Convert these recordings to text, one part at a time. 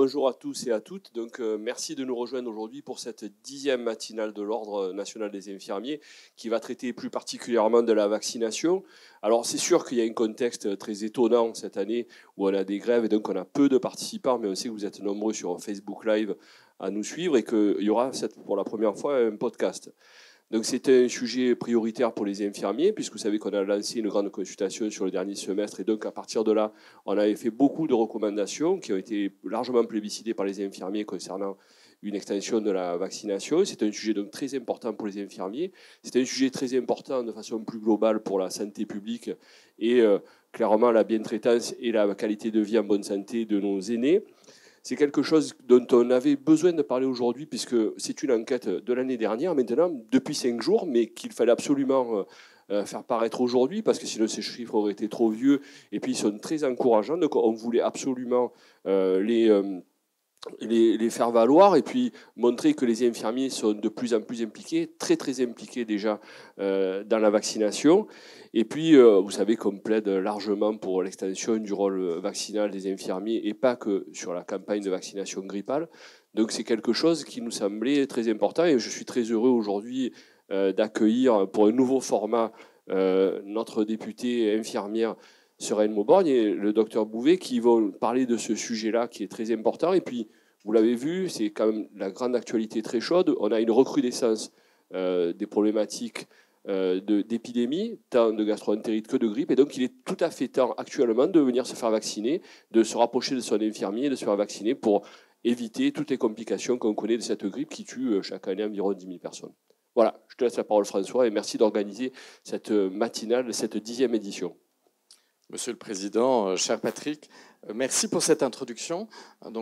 bonjour à tous et à toutes. Donc, euh, merci de nous rejoindre aujourd'hui pour cette dixième matinale de l'Ordre national des infirmiers qui va traiter plus particulièrement de la vaccination. Alors, c'est sûr qu'il y a un contexte très étonnant cette année où on a des grèves et donc on a peu de participants, mais on sait que vous êtes nombreux sur Facebook Live à nous suivre et qu'il y aura pour la première fois un podcast. Donc c'était un sujet prioritaire pour les infirmiers, puisque vous savez qu'on a lancé une grande consultation sur le dernier semestre, et donc à partir de là, on avait fait beaucoup de recommandations qui ont été largement plébiscitées par les infirmiers concernant une extension de la vaccination. C'est un sujet donc très important pour les infirmiers. C'est un sujet très important de façon plus globale pour la santé publique et euh, clairement la bientraitance et la qualité de vie en bonne santé de nos aînés. C'est quelque chose dont on avait besoin de parler aujourd'hui, puisque c'est une enquête de l'année dernière, maintenant, depuis cinq jours, mais qu'il fallait absolument euh, euh, faire paraître aujourd'hui, parce que sinon ces chiffres auraient été trop vieux, et puis ils sont très encourageants. Donc on voulait absolument euh, les faire valoir et puis montrer que les infirmiers sont de plus en plus impliqués, très très impliqués déjà euh, dans la vaccination. Et puis, euh, vous savez qu'on plaide largement pour l'extension du rôle vaccinal des infirmiers et pas que sur la campagne de vaccination grippale. Donc c'est quelque chose qui nous semblait très important et je suis très heureux aujourd'hui euh, d'accueillir pour un nouveau format notre députée infirmière Sereine Mauborgne et le docteur Bouvet qui vont parler de ce sujet-là qui est très important. Et puis, vous l'avez vu, c'est quand même la grande actualité très chaude. On a une recrudescence euh, des problématiques euh, d'épidémie, tant de gastroentérite que de grippe. Et donc, il est tout à fait temps actuellement de venir se faire vacciner, de se rapprocher de son infirmier, de se faire vacciner pour éviter toutes les complications qu'on connaît de cette grippe qui tue euh, chaque année environ 10 000 personnes. Voilà, je te laisse la parole François et merci d'organiser cette matinale, cette dixième édition. Monsieur le Président, euh, cher Patrick, euh, merci pour cette introduction.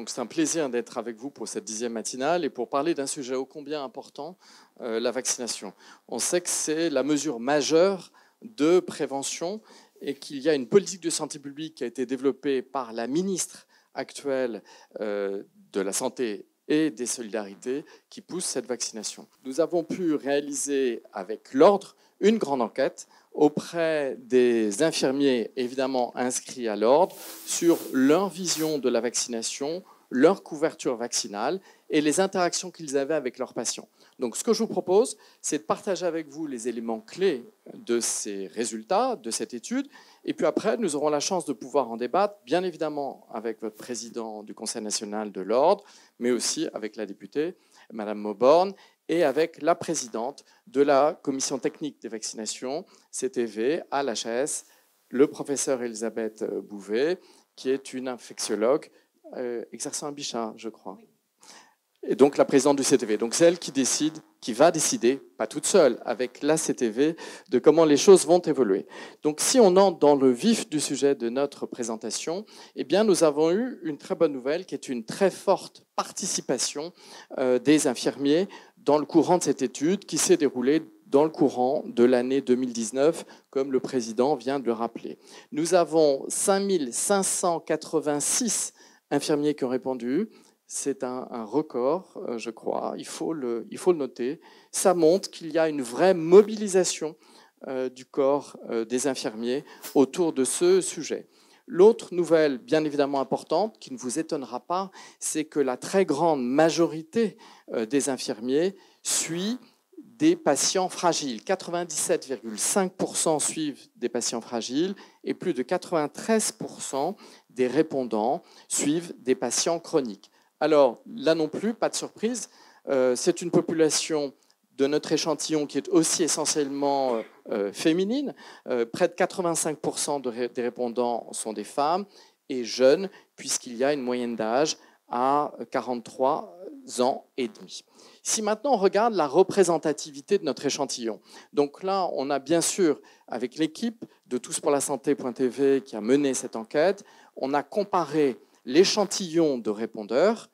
C'est un plaisir d'être avec vous pour cette dixième matinale et pour parler d'un sujet ô combien important, euh, la vaccination. On sait que c'est la mesure majeure de prévention et qu'il y a une politique de santé publique qui a été développée par la ministre actuelle de la Santé et des Solidarités qui pousse cette vaccination. Nous avons pu réaliser avec l'ordre une grande enquête auprès des infirmiers évidemment inscrits à l'ordre sur leur vision de la vaccination, leur couverture vaccinale et les interactions qu'ils avaient avec leurs patients. Donc ce que je vous propose, c'est de partager avec vous les éléments clés de ces résultats, de cette étude, et puis après, nous aurons la chance de pouvoir en débattre, bien évidemment avec votre président du Conseil national de l'ordre, mais aussi avec la députée, Madame Mauborne, et avec la présidente de la commission technique des vaccinations, CTV, à l'HS, le professeur Elisabeth Bouvet, qui est une infectiologue euh, exerçant à Bichat, je crois. Et donc la présidente du CTV. Donc c'est elle qui décide, qui va décider, pas toute seule, avec la CTV, de comment les choses vont évoluer. Donc si on entre dans le vif du sujet de notre présentation, eh bien nous avons eu une très bonne nouvelle qui est une très forte participation euh, des infirmiers dans le courant de cette étude qui s'est déroulée dans le courant de l'année 2019, comme le président vient de le rappeler. Nous avons 5586 infirmiers qui ont répondu. C'est un, record, euh, je crois, il faut, le, il faut le noter. Ça montre qu'il y a une vraie mobilisation euh, du corps euh, des infirmiers autour de ce sujet. L'autre nouvelle, bien évidemment importante, qui ne vous étonnera pas, c'est que la très grande majorité euh, des infirmiers suit des patients fragiles. 97,5% suivent des patients fragiles et plus de 93% des répondants suivent des patients chroniques. Alors là non plus, pas de surprise, euh, c'est une population de notre échantillon qui est aussi essentiellement euh, euh, féminine. Euh, près de 85% des répondants sont des femmes et jeunes, puisqu'il y a une moyenne d'âge à 43 ans et demi. Si maintenant on regarde la représentativité de notre échantillon, donc là on a bien sûr avec l'équipe de Tous pour la santé.tv qui a mené cette enquête, on a comparé l'échantillon de répondeurs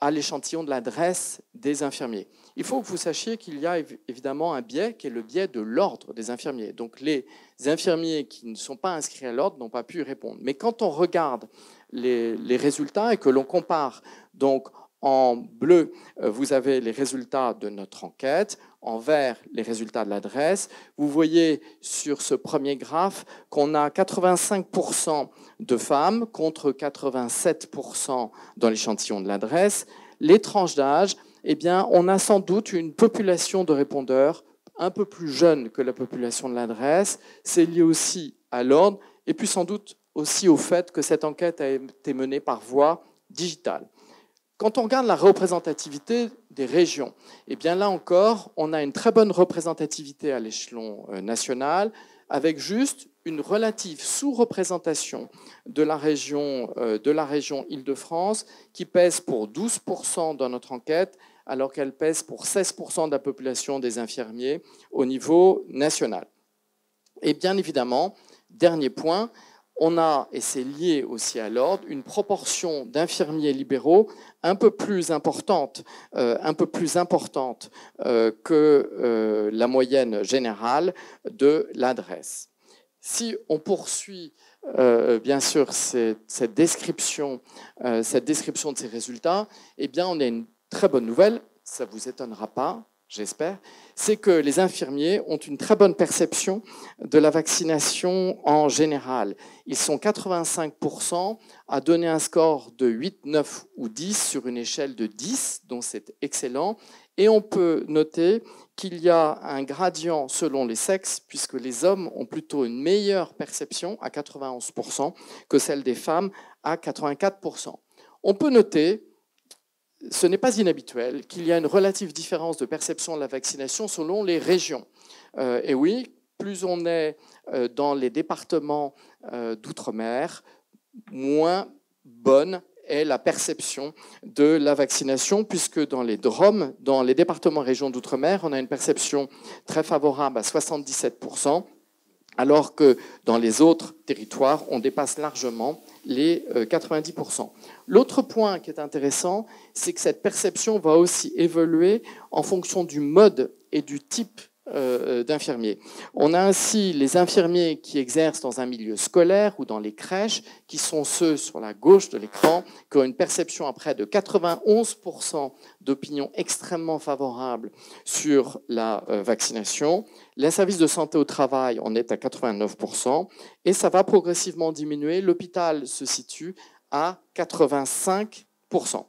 à l'échantillon de l'adresse des infirmiers. Il faut que vous sachiez qu'il y a évidemment un biais qui est le biais de l'ordre des infirmiers. Donc les infirmiers qui ne sont pas inscrits à l'ordre n'ont pas pu répondre. Mais quand on regarde les, résultats et que l'on compare donc En bleu, euh, vous avez les résultats de notre enquête. En vert, les résultats de l'adresse. Vous voyez sur ce premier graphe qu'on a 85% de femmes contre 87% dans l'échantillon de l'adresse. Les tranches d'âge, eh bien, on a sans doute une population de répondeurs un peu plus jeune que la population de l'adresse. C'est lié aussi à l'ordre et puis sans doute aussi au fait que cette enquête a été menée par voie digitale. Quand on regarde la représentativité des régions, eh bien là encore, on a une très bonne représentativité à l'échelon euh, national, avec juste une relative sous-représentation de la région euh, de la région Île-de-France, qui pèse pour 12% dans notre enquête, alors qu'elle pèse pour 16% de la population des infirmiers au niveau national. Et bien évidemment, dernier point, on a, et c'est lié aussi à l'ordre, une proportion d'infirmiers libéraux un peu plus importante, euh, euh, que euh, la moyenne générale de l'adresse. Si on poursuit bien sûr cette, description, cette description de ces résultats, eh bien on a une très bonne nouvelle, ça ne vous étonnera pas, j'espère, c'est que les infirmiers ont une très bonne perception de la vaccination en général. Ils sont 85% à donner un score de 8, 9 ou 10 sur une échelle de 10, donc c'est excellent. Et on peut noter qu'il y a un gradient selon les sexes, puisque les hommes ont plutôt une meilleure perception à 91% que celle des femmes à 84%. On peut noter ce n'est pas inhabituel qu'il y a une relative différence de perception de la vaccination selon les régions. Euh, et oui, plus on est euh, dans les départements euh, d'outre-mer, moins bonne est la perception de la vaccination, puisque dans les DROM, dans les départements régions d'outre-mer, on a une perception très favorable à 77%, alors que dans les autres territoires, on dépasse largement les 90%. Euh, L'autre point qui est intéressant, c'est que cette perception va aussi évoluer en fonction du mode et du type d'infirmiers. On a ainsi les infirmiers qui exercent dans un milieu scolaire ou dans les crèches, qui sont ceux sur la gauche de l'écran, qui ont une perception à près de 91% d'opinion extrêmement favorable sur la euh, vaccination. Les services de santé au travail, on est à 89%, et ça va progressivement diminuer. L'hôpital se situe à 85%.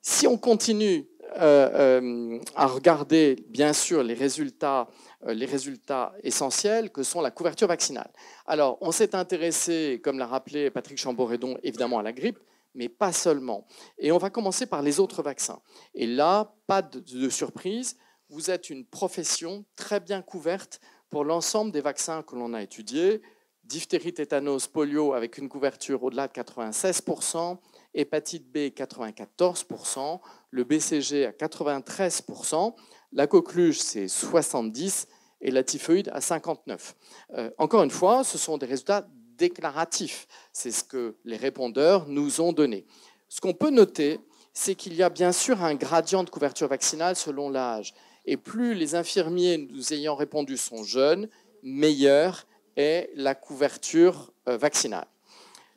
Si on continue euh, euh, à regarder, bien sûr, les résultats, euh, les résultats essentiels que sont la couverture vaccinale. Alors, on s'est intéressé, comme l'a rappelé Patrick Chamboredon, évidemment à la grippe, mais pas seulement. Et on va commencer par les autres vaccins. Et là, pas de surprise, vous êtes une profession très bien couverte pour l'ensemble des vaccins que l'on a étudiés. Diphtérie, tétanos, polio avec une couverture au-delà de 96%, hépatite B 94%, le BCG à 93%, la coqueluche c'est 70% et la typhoïde à 59%. Euh, encore une fois, ce sont des résultats déclaratifs. C'est ce que les répondeurs nous ont donné. Ce qu'on peut noter, c'est qu'il y a bien sûr un gradient de couverture vaccinale selon l'âge. Et plus les infirmiers nous ayant répondu sont jeunes, meilleure est la couverture euh, vaccinale.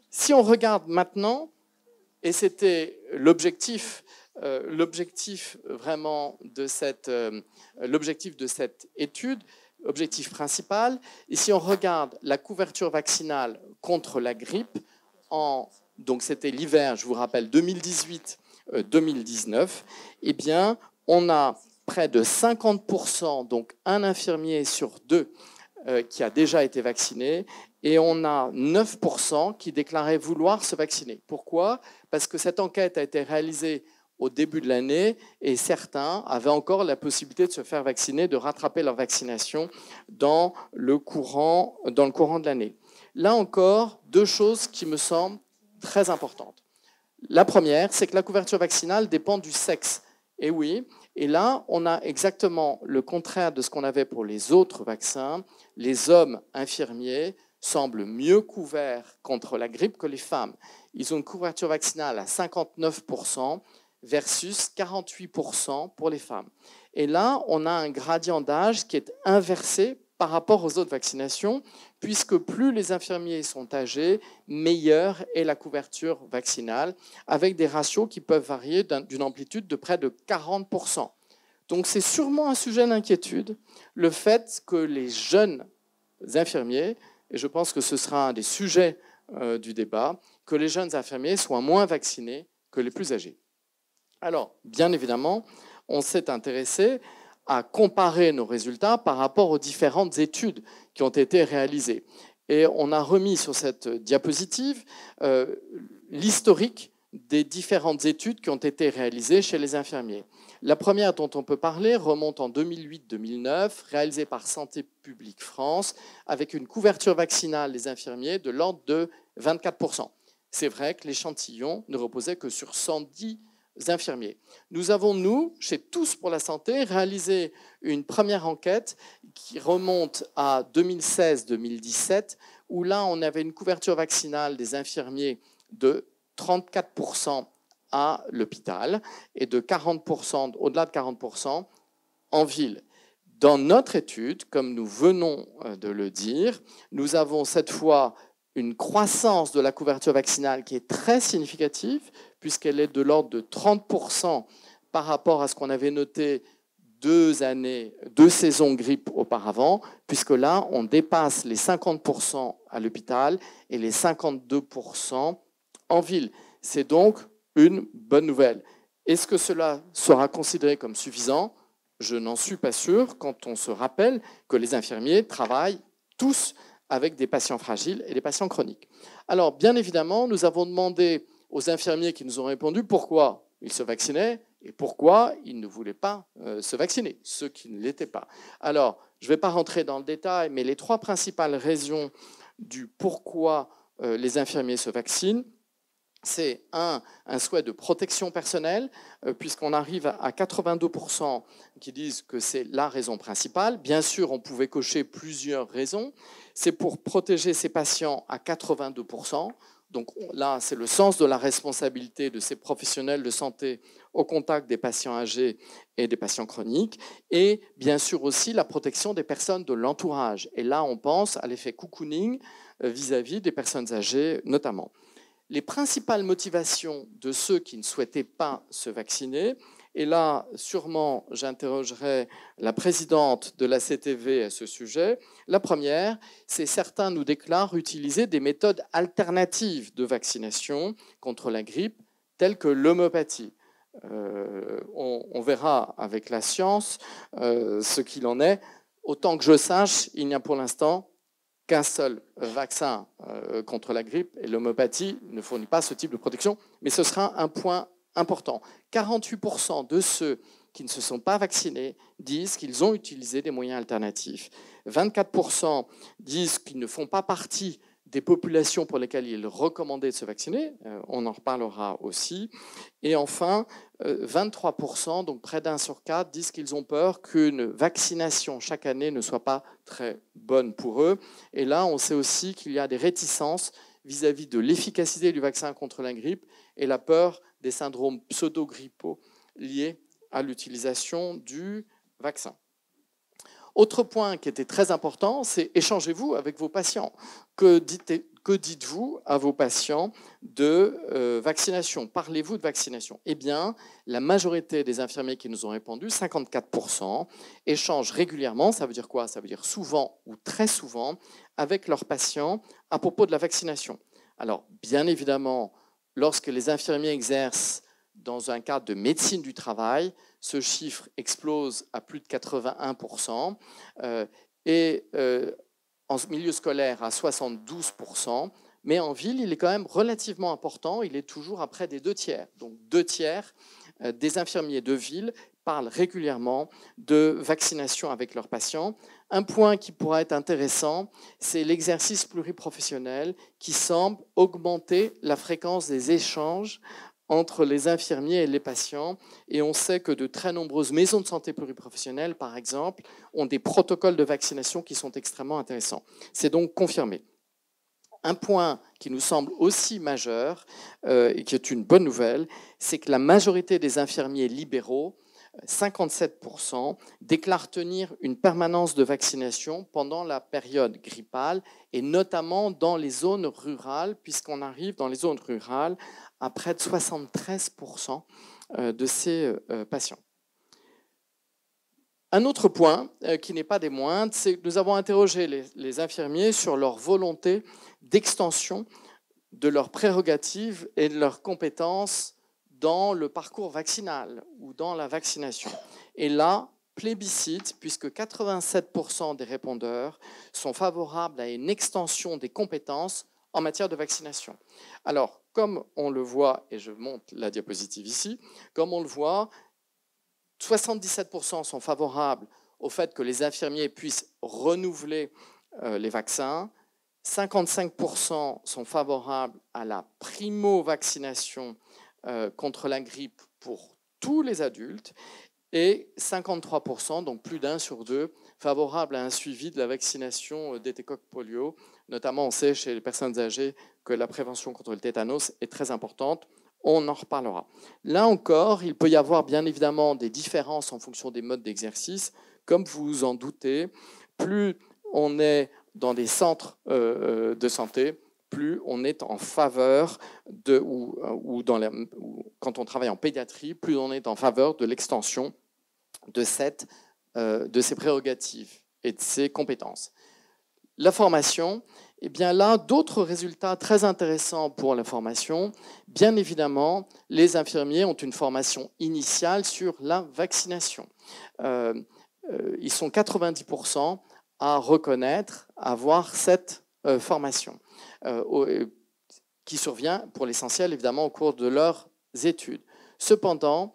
Si on regarde maintenant et c'était l'objectif, euh, l'objectif vraiment de cette, euh, l'objectif de cette étude, objectif principal. Ici, on regarde la couverture vaccinale contre la grippe donc c'était l'hiver, je vous rappelle, 2018-2019. Eh bien, on a près de 50%, donc un infirmier sur deux euh, qui a déjà été vacciné, et on a 9% qui déclaraient vouloir se vacciner. Pourquoi? Parce que cette enquête a été réalisée au début de l'année et certains avaient encore la possibilité de se faire vacciner, de rattraper leur vaccination dans le courant, dans le courant de l'année. Là encore, deux choses qui me semblent très importantes. La première, c'est que la couverture vaccinale dépend du sexe. Et oui, et là, on a exactement le contraire de ce qu'on avait pour les autres vaccins. Les hommes infirmiers semblent mieux couverts contre la grippe que les femmes. Ils ont une couverture vaccinale à 59% versus 48% pour les femmes. Et là, on a un gradient d'âge qui est inversé par rapport aux autres vaccinations, puisque plus les infirmiers sont âgés, meilleure est la couverture vaccinale, avec des ratios qui peuvent varier d'une amplitude de près de 40%. Donc c'est sûrement un sujet d'inquiétude, le fait que les jeunes infirmiers, et je pense que ce sera un des sujets euh, du débat, que les jeunes infirmiers soient moins vaccinés que les plus âgés. Alors, bien évidemment, on s'est intéressé à comparer nos résultats par rapport aux différentes études qui ont été réalisées. Et on a remis sur cette diapositive euh, l'historique des différentes études qui ont été réalisées chez les infirmiers. La première dont on peut parler remonte en 2008-2009, réalisée par Santé publique France, avec une couverture vaccinale des infirmiers de l'ordre de 24%. C'est vrai que l'échantillon ne reposait que sur 110 infirmiers. Nous avons, nous, chez Tous pour la Santé, réalisé une première enquête qui remonte à 2016-2017, où là, on avait une couverture vaccinale des infirmiers de 34% à l'hôpital et de 40%, au-delà de 40% en ville. Dans notre étude, comme nous venons euh, de le dire, nous avons cette fois une croissance de la couverture vaccinale qui est très significative, puisqu'elle est de l'ordre de 30% par rapport à ce qu'on avait noté deux années, deux saisons grippe auparavant, puisque là, on dépasse les 50% à l'hôpital et les 52% en ville. C'est donc une bonne nouvelle. Est-ce que cela sera considéré comme suffisant? Je n'en suis pas sûr quand on se rappelle que les infirmiers travaillent tous avec des patients fragiles et des patients chroniques. Alors, bien évidemment, nous avons demandé aux infirmiers qui nous ont répondu pourquoi ils se vaccinaient et pourquoi ils ne voulaient pas euh, se vacciner, ceux qui ne l'étaient pas. Alors, je ne vais pas rentrer dans le détail, mais les trois principales raisons du pourquoi euh, les infirmiers se vaccinent, c'est un, souhait de protection personnelle, euh, puisqu'on arrive à 82% qui disent que c'est la raison principale. Bien sûr, on pouvait cocher plusieurs raisons. C'est pour protéger ces patients à 82%. Donc là, c'est le sens de la responsabilité de ces professionnels de santé au contact des patients âgés et des patients chroniques, et bien sûr aussi la protection des personnes de l'entourage. Et là, on pense à l'effet cocooning euh, vis-à-vis des personnes âgées notamment les principales motivations de ceux qui ne souhaitaient pas se vacciner. Et là, sûrement, j'interrogerai la présidente de la CTV à ce sujet. La première, c'est certains nous déclarent utiliser des méthodes alternatives de vaccination contre la grippe, telles que l'homéopathie. Euh, on, verra avec la science euh, ce qu'il en est. Autant que je sache, il n'y a pour l'instant qu'un seul vaccin euh, contre la grippe et l'homéopathie ne fournit pas ce type de protection, mais ce sera un point important. 48% de ceux qui ne se sont pas vaccinés disent qu'ils ont utilisé des moyens alternatifs. 24% disent qu'ils ne font pas partie des populations pour lesquelles il est recommandé de se vacciner, euh, on en reparlera aussi. Et enfin, 23%, euh, donc près d'un sur quatre, disent qu'ils ont peur qu'une vaccination chaque année ne soit pas très bonne pour eux. Et là, on sait aussi qu'il y a des réticences vis-à-vis de l'efficacité du vaccin contre la grippe et la peur des syndromes pseudo-grippaux liés à l'utilisation du vaccin. Autre point qui était très important, c'est échangez-vous avec vos patients. Que, dites, vous à vos patients de euh, vaccination? Parlez-vous de vaccination? Eh bien, la majorité des infirmiers qui nous ont répondu, 54%, échangent régulièrement, ça veut dire quoi? Ça veut dire souvent ou très souvent, avec leurs patients à propos de la vaccination. Alors, bien évidemment, lorsque les infirmiers exercent dans un cadre de médecine du travail, ce chiffre explose à plus de 81%, euh, et euh, en milieu scolaire à 72%, mais en ville, il est quand même relativement important, il est toujours à près des deux tiers. Donc deux tiers euh, des infirmiers de ville parlent régulièrement de vaccination avec leurs patients. Un point qui pourrait être intéressant, c'est l'exercice pluriprofessionnel qui semble augmenter la fréquence des échanges entre les infirmiers et les patients. Et on sait que de très nombreuses maisons de santé pluriprofessionnelles, par exemple, ont des protocoles de vaccination qui sont extrêmement intéressants. C'est donc confirmé. Un point qui nous semble aussi majeur euh, et qui est une bonne nouvelle, c'est que la majorité des infirmiers libéraux 57% déclarent tenir une permanence de vaccination pendant la période grippale et notamment dans les zones rurales, puisqu'on arrive dans les zones rurales à près de 73% euh, de ces euh, patients. Un autre point euh, qui n'est pas des moindres, c'est que nous avons interrogé les, infirmiers sur leur volonté d'extension de leurs prérogatives et de leurs compétences dans le parcours vaccinal ou dans la vaccination. Et là, plébiscite, puisque 87% des répondeurs sont favorables à une extension des compétences en matière de vaccination. Alors, comme on le voit, et je montre la diapositive ici, comme on le voit, 77% sont favorables au fait que les infirmiers puissent renouveler euh, les vaccins, 55% sont favorables à la primo-vaccination euh, contre la grippe pour tous les adultes et 53%, donc plus d'un sur deux, favorables à un suivi de la vaccination euh, d'étécoque polio. Notamment, on sait chez les personnes âgées que la prévention contre le tétanos est très importante. On en reparlera. Là encore, il peut y avoir bien évidemment des différences en fonction des modes d'exercice. Comme vous vous en doutez, plus on est dans des centres euh, euh, de santé, plus on est en faveur de, ou, dans quand on travaille en pédiatrie, plus on est en faveur de l'extension de, cette, euh, de ces prérogatives et de ces compétences. La formation, eh bien là, d'autres résultats très intéressants pour la formation. Bien évidemment, les infirmiers ont une formation initiale sur la vaccination. Euh, euh, ils sont 90% à reconnaître avoir cette formation, qui survient pour l'essentiel évidemment au cours de leurs études. Cependant,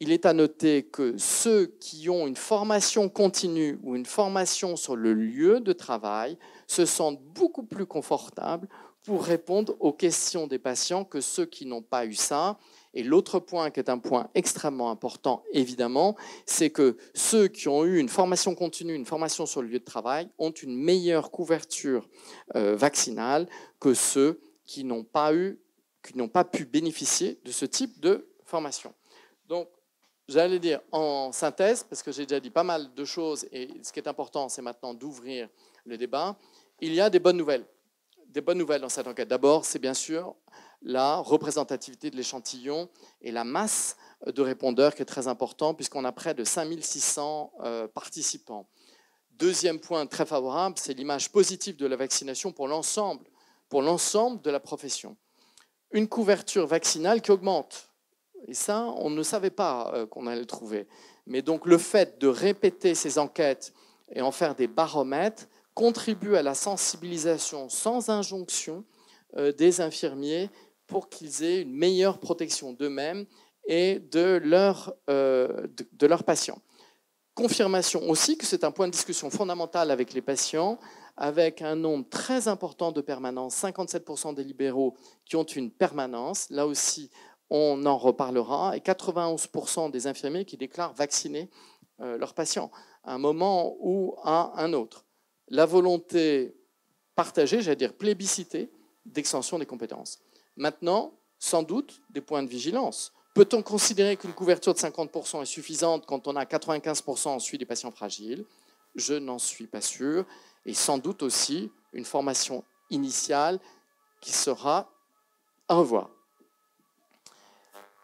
il est à noter que ceux qui ont une formation continue ou une formation sur le lieu de travail se sentent beaucoup plus confortables pour répondre aux questions des patients que ceux qui n'ont pas eu ça. Et l'autre point qui est un point extrêmement important, évidemment, c'est que ceux qui ont eu une formation continue, une formation sur le lieu de travail, ont une meilleure couverture euh, vaccinale que ceux qui n'ont pas eu, qui n'ont pas pu bénéficier de ce type de formation. Donc, J'allais dire en synthèse, parce que j'ai déjà dit pas mal de choses, et ce qui est important, c'est maintenant d'ouvrir le débat. Il y a des bonnes nouvelles. Des bonnes nouvelles dans cette enquête. D'abord, c'est bien sûr la représentativité de l'échantillon et la masse de répondeurs qui est très important, puisqu'on a près de 5600 euh, participants. Deuxième point très favorable, c'est l'image positive de la vaccination pour l'ensemble, pour l'ensemble de la profession. Une couverture vaccinale qui augmente et ça, on ne savait pas euh, qu'on allait le trouver. Mais donc le fait de répéter ces enquêtes et en faire des baromètres contribue à la sensibilisation sans injonction euh, des infirmiers pour qu'ils aient une meilleure protection d'eux-mêmes et de, euh, de leurs patients. Confirmation aussi que c'est un point de discussion fondamental avec les patients, avec un nombre très important de permanences, 57% des libéraux qui ont une permanence, là aussi on en reparlera, et 91% des infirmiers qui déclarent vacciner euh, leurs patients à un moment ou à un autre. La volonté partagée, j'allais dire plébiscitée, d'extension des compétences. Maintenant, sans doute, des points de vigilance. Peut-on considérer qu'une couverture de 50% est suffisante quand on a 95% en suit des patients fragiles? Je n'en suis pas sûr. Et sans doute aussi une formation initiale qui sera à revoir.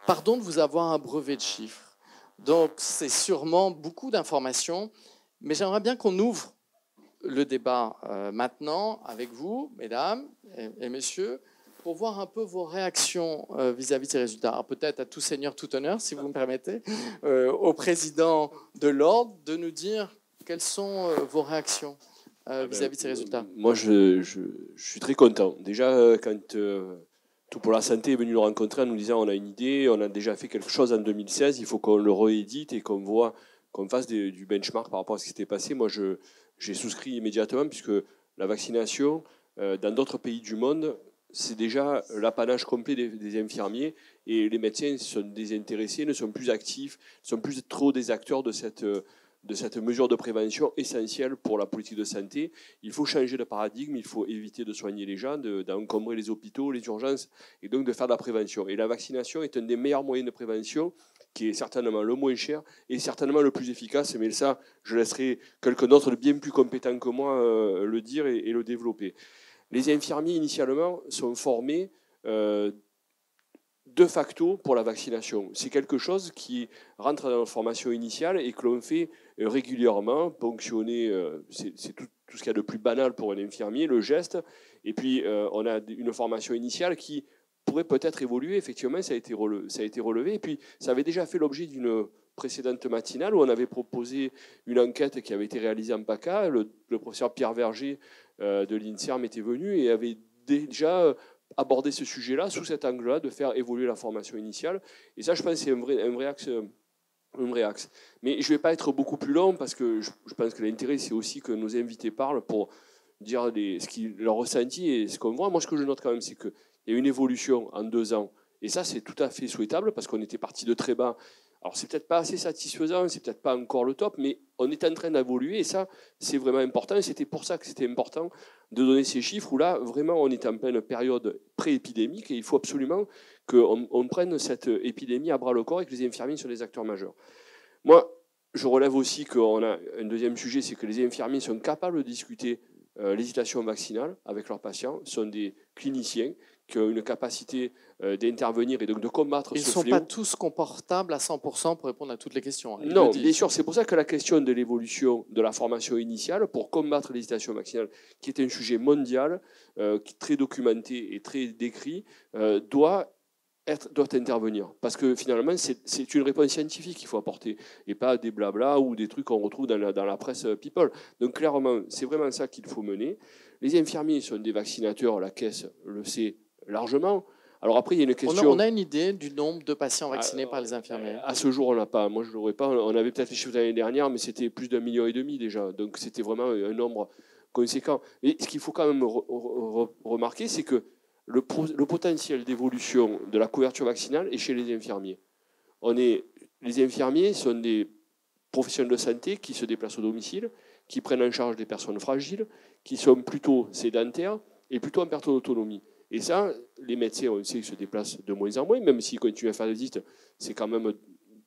Pardon de vous avoir un brevet de chiffres. Donc, c'est sûrement beaucoup d'informations, mais j'aimerais bien qu'on ouvre le débat euh, maintenant avec vous, mesdames et, messieurs, pour voir un peu vos réactions euh, vis-à-vis de ces résultats. Peut-être à tout seigneur, tout honneur, si vous me permettez, euh, au président de l'ordre, de nous dire quelles sont vos réactions ah ben, vis-à-vis de ces résultats. Moi, je, je, suis très content. Déjà, quand tout pour la santé est venu le rencontrer en nous disant on a une idée, on a déjà fait quelque chose en 2016, il faut qu'on le réédite et qu'on voit, qu'on fasse du benchmark par rapport à ce qui s'était passé. Moi, j'ai souscrit immédiatement puisque la vaccination euh, dans d'autres pays du monde, c'est déjà l'apanage complet des, infirmiers et les médecins sont désintéressés, ne sont plus actifs, ne sont plus trop des acteurs de cette, de cette mesure de prévention essentielle pour la politique de santé. Il faut changer de paradigme, il faut éviter de soigner les gens, d'encombrer les hôpitaux, les urgences, et donc de faire de la prévention. Et la vaccination est un des meilleurs moyens de prévention qui est certainement le moins cher et certainement le plus efficace. Mais ça, je laisserai quelqu'un d'autre de bien plus compétent que moi euh, le dire et, le développer. Les infirmiers, initialement, sont formés euh, de facto pour la vaccination. C'est quelque chose qui rentre dans la formation initiale et que l'on fait régulièrement, ponctionner, euh, c'est tout, ce qu'il y a de plus banal pour un infirmier, le geste. Et puis, on a une formation initiale qui pourrait peut-être évoluer. Effectivement, ça a, été relevé, ça a été relevé. Et puis, ça avait déjà fait l'objet d'une précédente matinale où on avait proposé une enquête qui avait été réalisée en PACA. Le, professeur Pierre Verger euh, de l'INSERM était venu et avait déjà abordé ce sujet-là sous cet angle-là, de faire évoluer la formation initiale. Et ça, je pense, c'est un vrai, axe. Un vrai axe. Mais je ne vais pas être beaucoup plus long parce que je, pense que l'intérêt, c'est aussi que nos invités parlent pour dire ce qu'ils leur ressenti et ce qu'on voit. Moi, ce que je note quand même, c'est que il y a une évolution en deux ans. Et ça, c'est tout à fait souhaitable parce qu'on était parti de très bas. Alors, c'est peut-être pas assez satisfaisant, c'est peut-être pas encore le top, mais on est en train d'évoluer et ça, c'est vraiment important. C'était pour ça que c'était important de donner ces chiffres où là, vraiment, on est en pleine période pré-épidémique et il faut absolument qu'on on prenne cette épidémie à bras le corps et que les infirmiers soient des acteurs majeurs. Moi, je relève aussi qu'on a un deuxième sujet, c'est que les infirmiers sont capables de discuter euh, l'hésitation vaccinale avec leurs patients, sont des cliniciens qui ont une capacité euh, d'intervenir et donc de combattre Ils ce fléau. Ils ne sont pas tous confortables à 100% pour répondre à toutes les questions. Hein, non, bien sûr, c'est pour ça que la question de l'évolution de la formation initiale pour combattre l'hésitation vaccinale, qui est un sujet mondial, euh, très documenté et très décrit, doit être, doit intervenir. Parce que finalement, c'est une réponse scientifique qu'il faut apporter, et pas des blabla ou des trucs qu'on retrouve dans la, dans la, presse people. Donc clairement, c'est vraiment ça qu'il faut mener. Les infirmiers sont des vaccinateurs, la caisse le sait largement. Alors après, il y a une question. On a, une idée du nombre de patients vaccinés ah, par les infirmiers À ce jour, on n'a pas. Moi, je ne l'aurais pas. On avait peut-être les chiffres l'année dernière, mais c'était plus d'un million et demi déjà. Donc c'était vraiment un nombre conséquent. Et ce qu'il faut quand même remarquer, c'est que le, potentiel d'évolution de la couverture vaccinale est chez les infirmiers. On est, les infirmiers sont des professionnels de santé qui se déplacent au domicile, qui prennent en charge des personnes fragiles, qui sont plutôt sédentaires et plutôt en perte d'autonomie. Et ça, les médecins, on sait se déplacent de moins en moins, même s'ils continuent à faire des visites, c'est quand même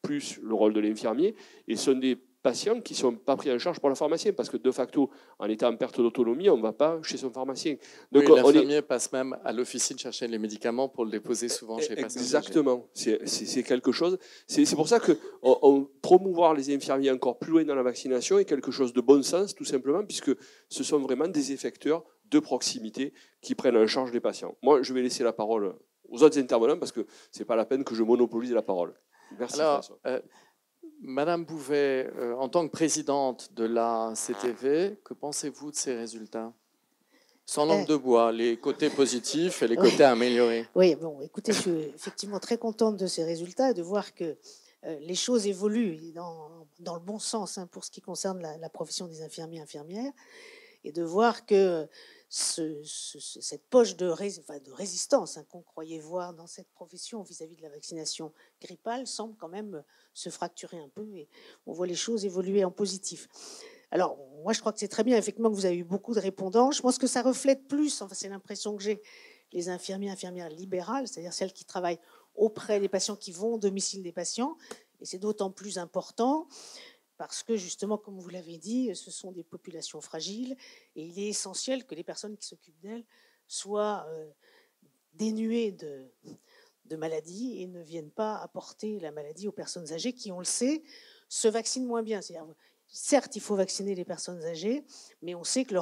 plus le rôle de l'infirmier. Et ce sont des patients qui ne sont pas pris en charge par le pharmacien, parce que de facto, en étant en perte d'autonomie, on ne va pas chez son pharmacien. Donc, l'infirmier passe même à l'officine chercher les médicaments pour le déposer souvent chez les patients. Exactement, c'est quelque chose. C'est pour ça que on, promouvoir les infirmiers encore plus loin dans la vaccination est quelque chose de bon sens, tout simplement, puisque ce sont vraiment des effecteurs de proximité qui prennent en charge les patients. Moi, je vais laisser la parole aux autres intervenants, parce que ce n'est pas la peine que je monopolise la parole. Merci, Alors, euh, Madame Bouvet, euh, en tant que présidente de la CTV, que pensez-vous de ces résultats? Sans langue eh. de bois, les côtés positifs et les côtés améliorés. Oui, bon, écoutez, je suis effectivement très contente de ces résultats et de voir que euh, les choses évoluent dans, dans, le bon sens hein, pour ce qui concerne la, la profession des infirmiers et infirmières et de voir que cette poche de, résistance hein, qu'on croyait voir dans cette profession vis-à-vis de la vaccination grippale semble quand même se fracturer un peu et on voit les choses évoluer en positif. Alors, moi, je crois que c'est très bien, effectivement, que vous avez eu beaucoup de répondants. Je pense que ça reflète plus, enfin, c'est l'impression que j'ai, les infirmiers, infirmières libérales, c'est-à-dire celles qui travaillent auprès des patients, qui vont au domicile des patients. Et c'est d'autant plus important parce que justement, comme vous l'avez dit, ce sont des populations fragiles et il est essentiel que les personnes qui s'occupent d'elles soient euh, dénuées de, maladies et ne viennent pas apporter la maladie aux personnes âgées qui, on le sait, se vaccinent moins bien. Certes, il faut vacciner les personnes âgées, mais on sait que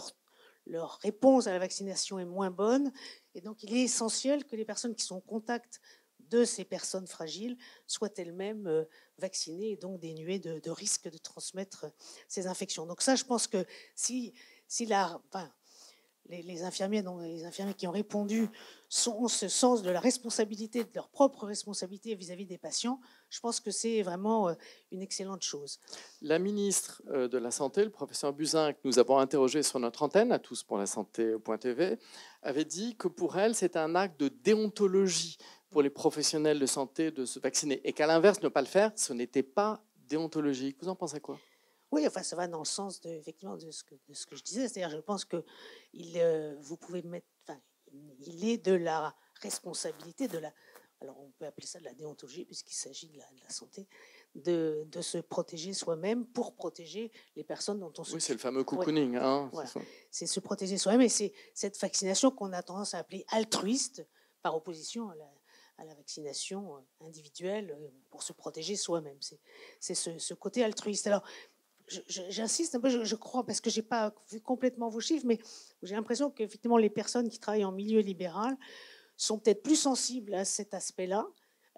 leur réponse à la vaccination est moins bonne. Et donc, il est essentiel que les personnes qui sont en contact de ces personnes fragiles soient elles-mêmes euh, vaccinées et donc dénuées de, de, risque de transmettre ces infections. Donc ça, je pense que si, si la, les, infirmiers, les infirmiers qui ont répondu ont ce sens de la responsabilité, de leur propre responsabilité vis-à-vis des patients, je pense que c'est vraiment euh, une excellente chose. La ministre euh, de la Santé, le professeur Buzyn, que nous avons interrogé sur notre antenne, à tous pour la santé.tv, avait dit que pour elle, c'est un acte de déontologie pour les professionnels de santé de se vacciner et qu'à l'inverse, ne pas le faire, ce n'était pas déontologique. Vous en pensez quoi? Oui, enfin, ça va dans le sens de, effectivement, de, ce que, de ce que je disais. C'est-à-dire, je pense que il, euh, vous pouvez mettre, enfin, il est de la responsabilité, de la, alors on peut appeler ça de la déontologie, puisqu'il s'agit de, la, santé, de, de se protéger soi-même pour protéger les personnes dont on se. Oui, c'est le fameux cocooning. Hein, c'est se protéger soi-même, et c'est cette vaccination qu'on a tendance à appeler altruiste, par opposition à la, à la vaccination euh, individuelle euh, pour se protéger soi-même. C'est ce, côté altruiste. Alors, j'insiste un peu, je, crois, parce que je n'ai pas vu complètement vos chiffres, mais j'ai l'impression qu'effectivement, les personnes qui travaillent en milieu libéral sont peut-être plus sensibles à cet aspect-là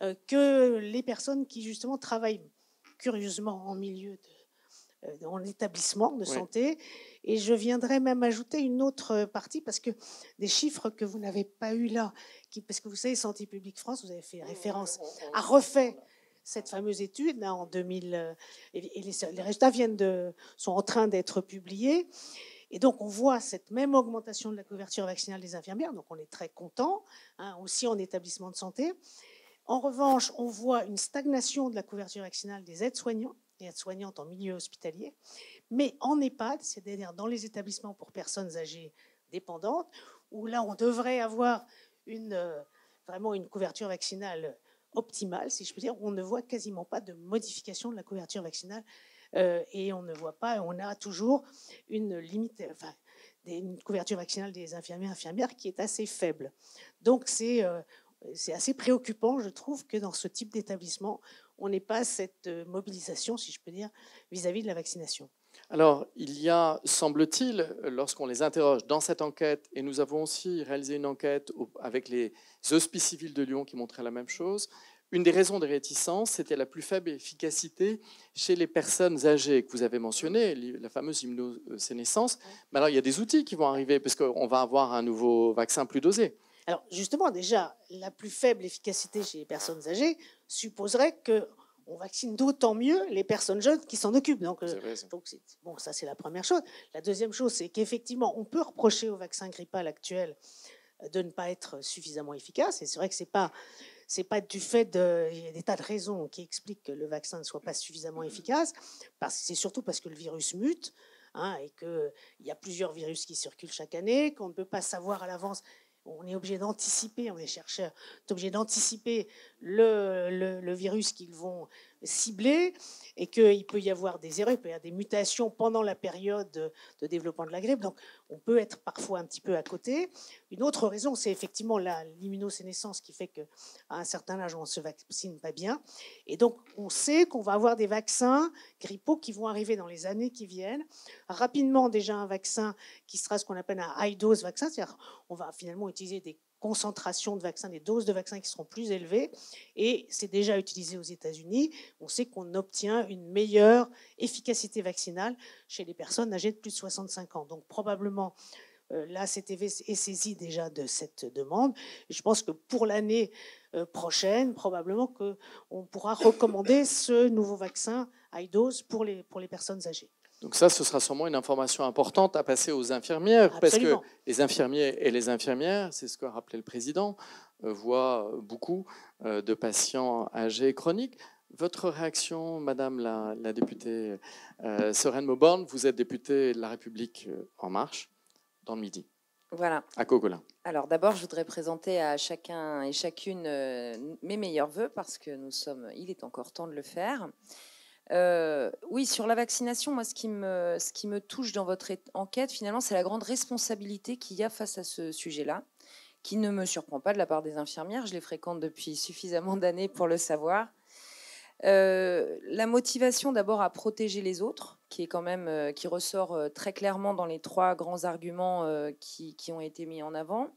euh, que les personnes qui, justement, travaillent curieusement en milieu de, en établissement de santé. Et je viendrai même ajouter une autre partie, parce que des chiffres que vous n'avez pas eu là, parce que vous savez, Santé publique France, vous avez fait référence, a refait cette fameuse étude là, en 2000, euh, et, les, résultats viennent de, sont en train d'être publiés. Et donc, on voit cette même augmentation de la couverture vaccinale des infirmières, donc on est très content, hein, aussi en établissement de santé. En revanche, on voit une stagnation de la couverture vaccinale des aides-soignants, aides-soignantes en milieu hospitalier, mais en EHPAD, c'est-à-dire dans les établissements pour personnes âgées dépendantes, où là, on devrait avoir une, euh, vraiment une couverture vaccinale optimale, si je peux dire, on ne voit quasiment pas de modification de la couverture vaccinale euh, et on ne voit pas, on a toujours une limite, enfin, une couverture vaccinale des infirmiers infirmières qui est assez faible. Donc c'est euh, assez préoccupant, je trouve, que dans ce type d'établissement, on n'ait pas cette mobilisation, si je peux dire, vis-à-vis -vis de la vaccination. Alors, il y a, semble-t-il, lorsqu'on les interroge dans cette enquête, et nous avons aussi réalisé une enquête avec les hospices civils de Lyon qui montraient la même chose, une des raisons des réticences, c'était la plus faible efficacité chez les personnes âgées que vous avez mentionnées, la fameuse immunosénescence. Mais alors, il y a des outils qui vont arriver, parce qu'on va avoir un nouveau vaccin plus dosé. Alors, justement, déjà, la plus faible efficacité chez les personnes âgées supposerait que on vaccine d'autant mieux les personnes jeunes qui s'en occupent. Donc, euh, bon, ça c'est la première chose. La deuxième chose, c'est qu'effectivement, on peut reprocher au vaccin grippal actuel euh, de ne pas être suffisamment efficace. Et c'est vrai que c'est pas c'est pas du fait de il y a des tas de raisons qui expliquent que le vaccin ne soit pas suffisamment efficace. Parce c'est surtout parce que le virus mute. Hein, et qu'il y a plusieurs virus qui circulent chaque année, qu'on ne peut pas savoir à l'avance on est obligé d'anticiper, on est chercheurs, est obligé d'anticiper le, virus qu'ils vont cibler et qu'il peut y avoir des erreurs, il peut y avoir des mutations pendant la période de, développement de la grippe. Donc, on peut être parfois un petit peu à côté. Une autre raison, c'est effectivement l'immunosénescence qui fait qu'à un certain âge, on ne se vaccine pas bien. Et donc, on sait qu'on va avoir des vaccins grippaux qui vont arriver dans les années qui viennent. Rapidement, déjà, un vaccin qui sera ce qu'on appelle un high dose vaccin, c'est-à-dire on va finalement utiliser des concentrations de vaccins, des doses de vaccins qui seront plus élevées. Et c'est déjà utilisé aux États-Unis. On sait qu'on obtient une meilleure efficacité vaccinale chez les personnes âgées de plus de 65 ans. Donc probablement, euh, la CTV est saisie déjà de cette demande. Je pense que pour l'année euh, prochaine, probablement qu'on pourra recommander ce nouveau vaccin high dose pour les, pour les personnes âgées. Donc ça, ce sera sûrement une information importante à passer aux infirmières, parce que les infirmiers et les infirmières, c'est ce que rappelait le président, euh, voient beaucoup euh, de patients âgés chroniques. Votre réaction, Madame la, députée euh, Serène Mauborne, vous êtes députée de La République En Marche, dans le Midi. Voilà. À Cogolin. Alors d'abord, je voudrais présenter à chacun et chacune mes meilleurs voeux, parce que nous sommes, il est encore temps de le faire. Euh, oui, sur la vaccination, moi, ce qui, me, touche dans votre enquête, finalement, c'est la grande responsabilité qu'il y a face à ce sujet-là, qui ne me surprend pas de la part des infirmières. Je les fréquente depuis suffisamment d'années pour le savoir. Euh, la motivation d'abord à protéger les autres, qui euh, ressort très clairement dans les trois grands arguments qui, qui, ont été mis en avant.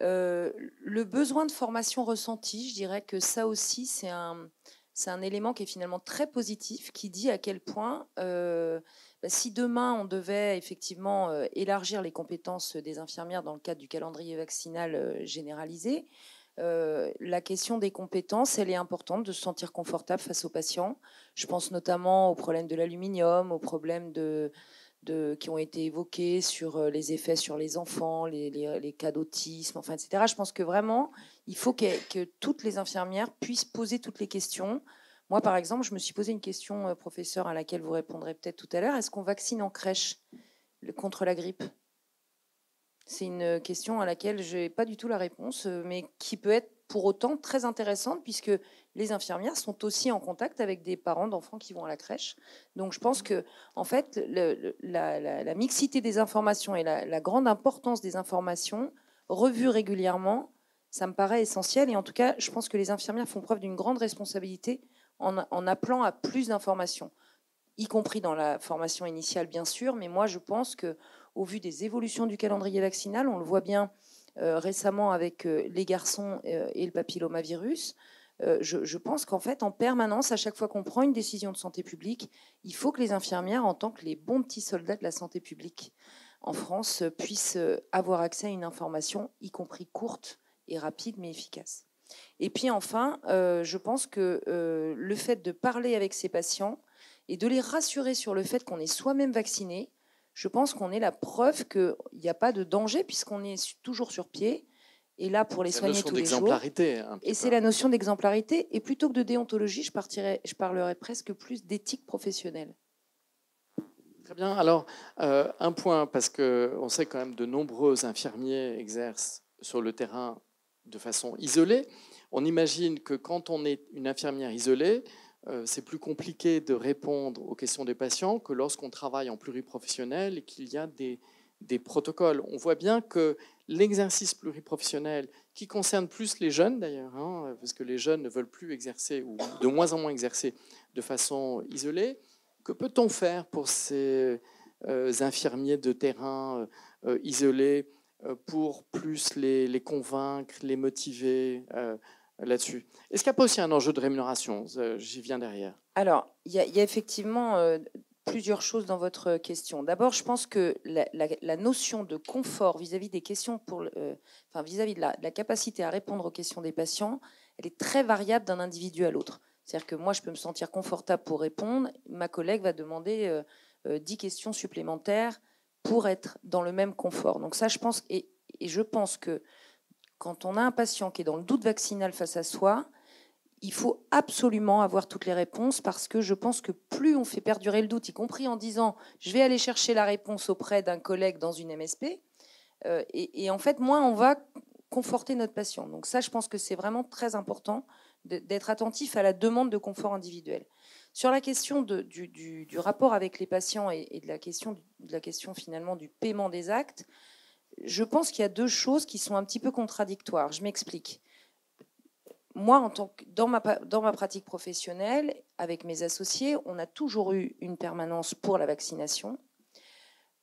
le besoin de formation ressenti, je dirais que ça aussi c'est un, c'est un élément qui est finalement très positif, qui dit à quel point, euh, bah, si demain on devait effectivement euh, élargir les compétences des infirmières dans le cadre du calendrier vaccinal euh, généralisé, la question des compétences, elle est importante de se sentir confortable face aux patients. Je pense notamment aux problèmes de l'aluminium, aux problèmes qui ont été évoqués sur les effets sur les enfants, les, cas d'autisme, enfin, etc. Je pense que vraiment, il faut que, toutes les infirmières puissent poser toutes les questions Moi, par exemple, je me suis posé une question, professeur, à laquelle vous répondrez peut-être tout à l'heure. Est-ce qu'on vaccine en crèche contre la grippe? C'est une question à laquelle je n'ai pas du tout la réponse, mais qui peut être pour autant très intéressante, puisque les infirmières sont aussi en contact avec des parents d'enfants qui vont à la crèche. Donc je pense que, en fait, la, mixité des informations et la, grande importance des informations revues régulièrement, ça me paraît essentiel. Et en tout cas, je pense que les infirmières font preuve d'une grande responsabilité en, appelant à plus d'informations, y compris dans la formation initiale, bien sûr. Mais moi, je pense que, au vu des évolutions du calendrier vaccinal, on le voit bien euh, récemment avec euh, les garçons euh, et le papillomavirus, je, pense qu'en fait, en permanence, à chaque fois qu'on prend une décision de santé publique, il faut que les infirmières, en tant que les bons petits soldats de la santé publique en France, puissent avoir accès à une information, y compris courte et rapide, mais efficace. Et puis enfin, je pense que le fait de parler avec ces patients et de les rassurer sur le fait qu'on est soi-même vacciné, je pense qu'on est la preuve qu'il n'y a pas de danger puisqu'on est toujours sur pied et là pour les soigner tous les jours. Et c'est la notion d'exemplarité. Et plutôt que de déontologie, je, partirais, je parlerais presque plus d'éthique professionnelle. Très bien. Alors, euh, un point, parce qu'on sait quand même de nombreux infirmiers exercent sur le terrain de façon isolée. On imagine que quand on est une infirmière isolée, euh, c'est plus compliqué de répondre aux questions des patients que lorsqu'on travaille en pluriprofessionnel et qu'il y a des, protocoles. On voit bien que l'exercice pluriprofessionnel, qui concerne plus les jeunes d'ailleurs, hein, parce que les jeunes ne veulent plus exercer ou de moins en moins exercer de façon isolée, que peut-on faire pour ces euh, infirmiers de terrain euh, isolés pour plus les, convaincre, les motiver là-dessus. Est-ce qu'il n'y a pas aussi un enjeu de rémunération J'y viens derrière? Alors, il y, a effectivement euh, plusieurs choses dans votre question. D'abord, je pense que la, notion de confort vis-à-vis des questions, pour, euh, enfin vis-à-vis de, la, capacité à répondre aux questions des patients, elle est très variable d'un individu à l'autre. C'est-à-dire que moi, je peux me sentir confortable pour répondre, ma collègue va demander euh, 10 questions supplémentaires pour être dans le même confort. Donc ça, je pense, et, et je pense que quand on a un patient qui est dans le doute vaccinal face à soi, il faut absolument avoir toutes les réponses parce que je pense que plus on fait perdurer le doute, y compris en disant je vais aller chercher la réponse auprès d'un collègue dans une MSP, euh, et, en fait, moins on va conforter notre patient. Donc ça, je pense que c'est vraiment très important d'être attentif à la demande de confort individuel. Sur la question du, rapport avec les patients et, de, la question, finalement du paiement des actes, je pense qu'il y a deux choses qui sont un petit peu contradictoires. Je m'explique. Moi, en tant que, dans, ma, dans ma pratique professionnelle, avec mes associés, on a toujours eu une permanence pour la vaccination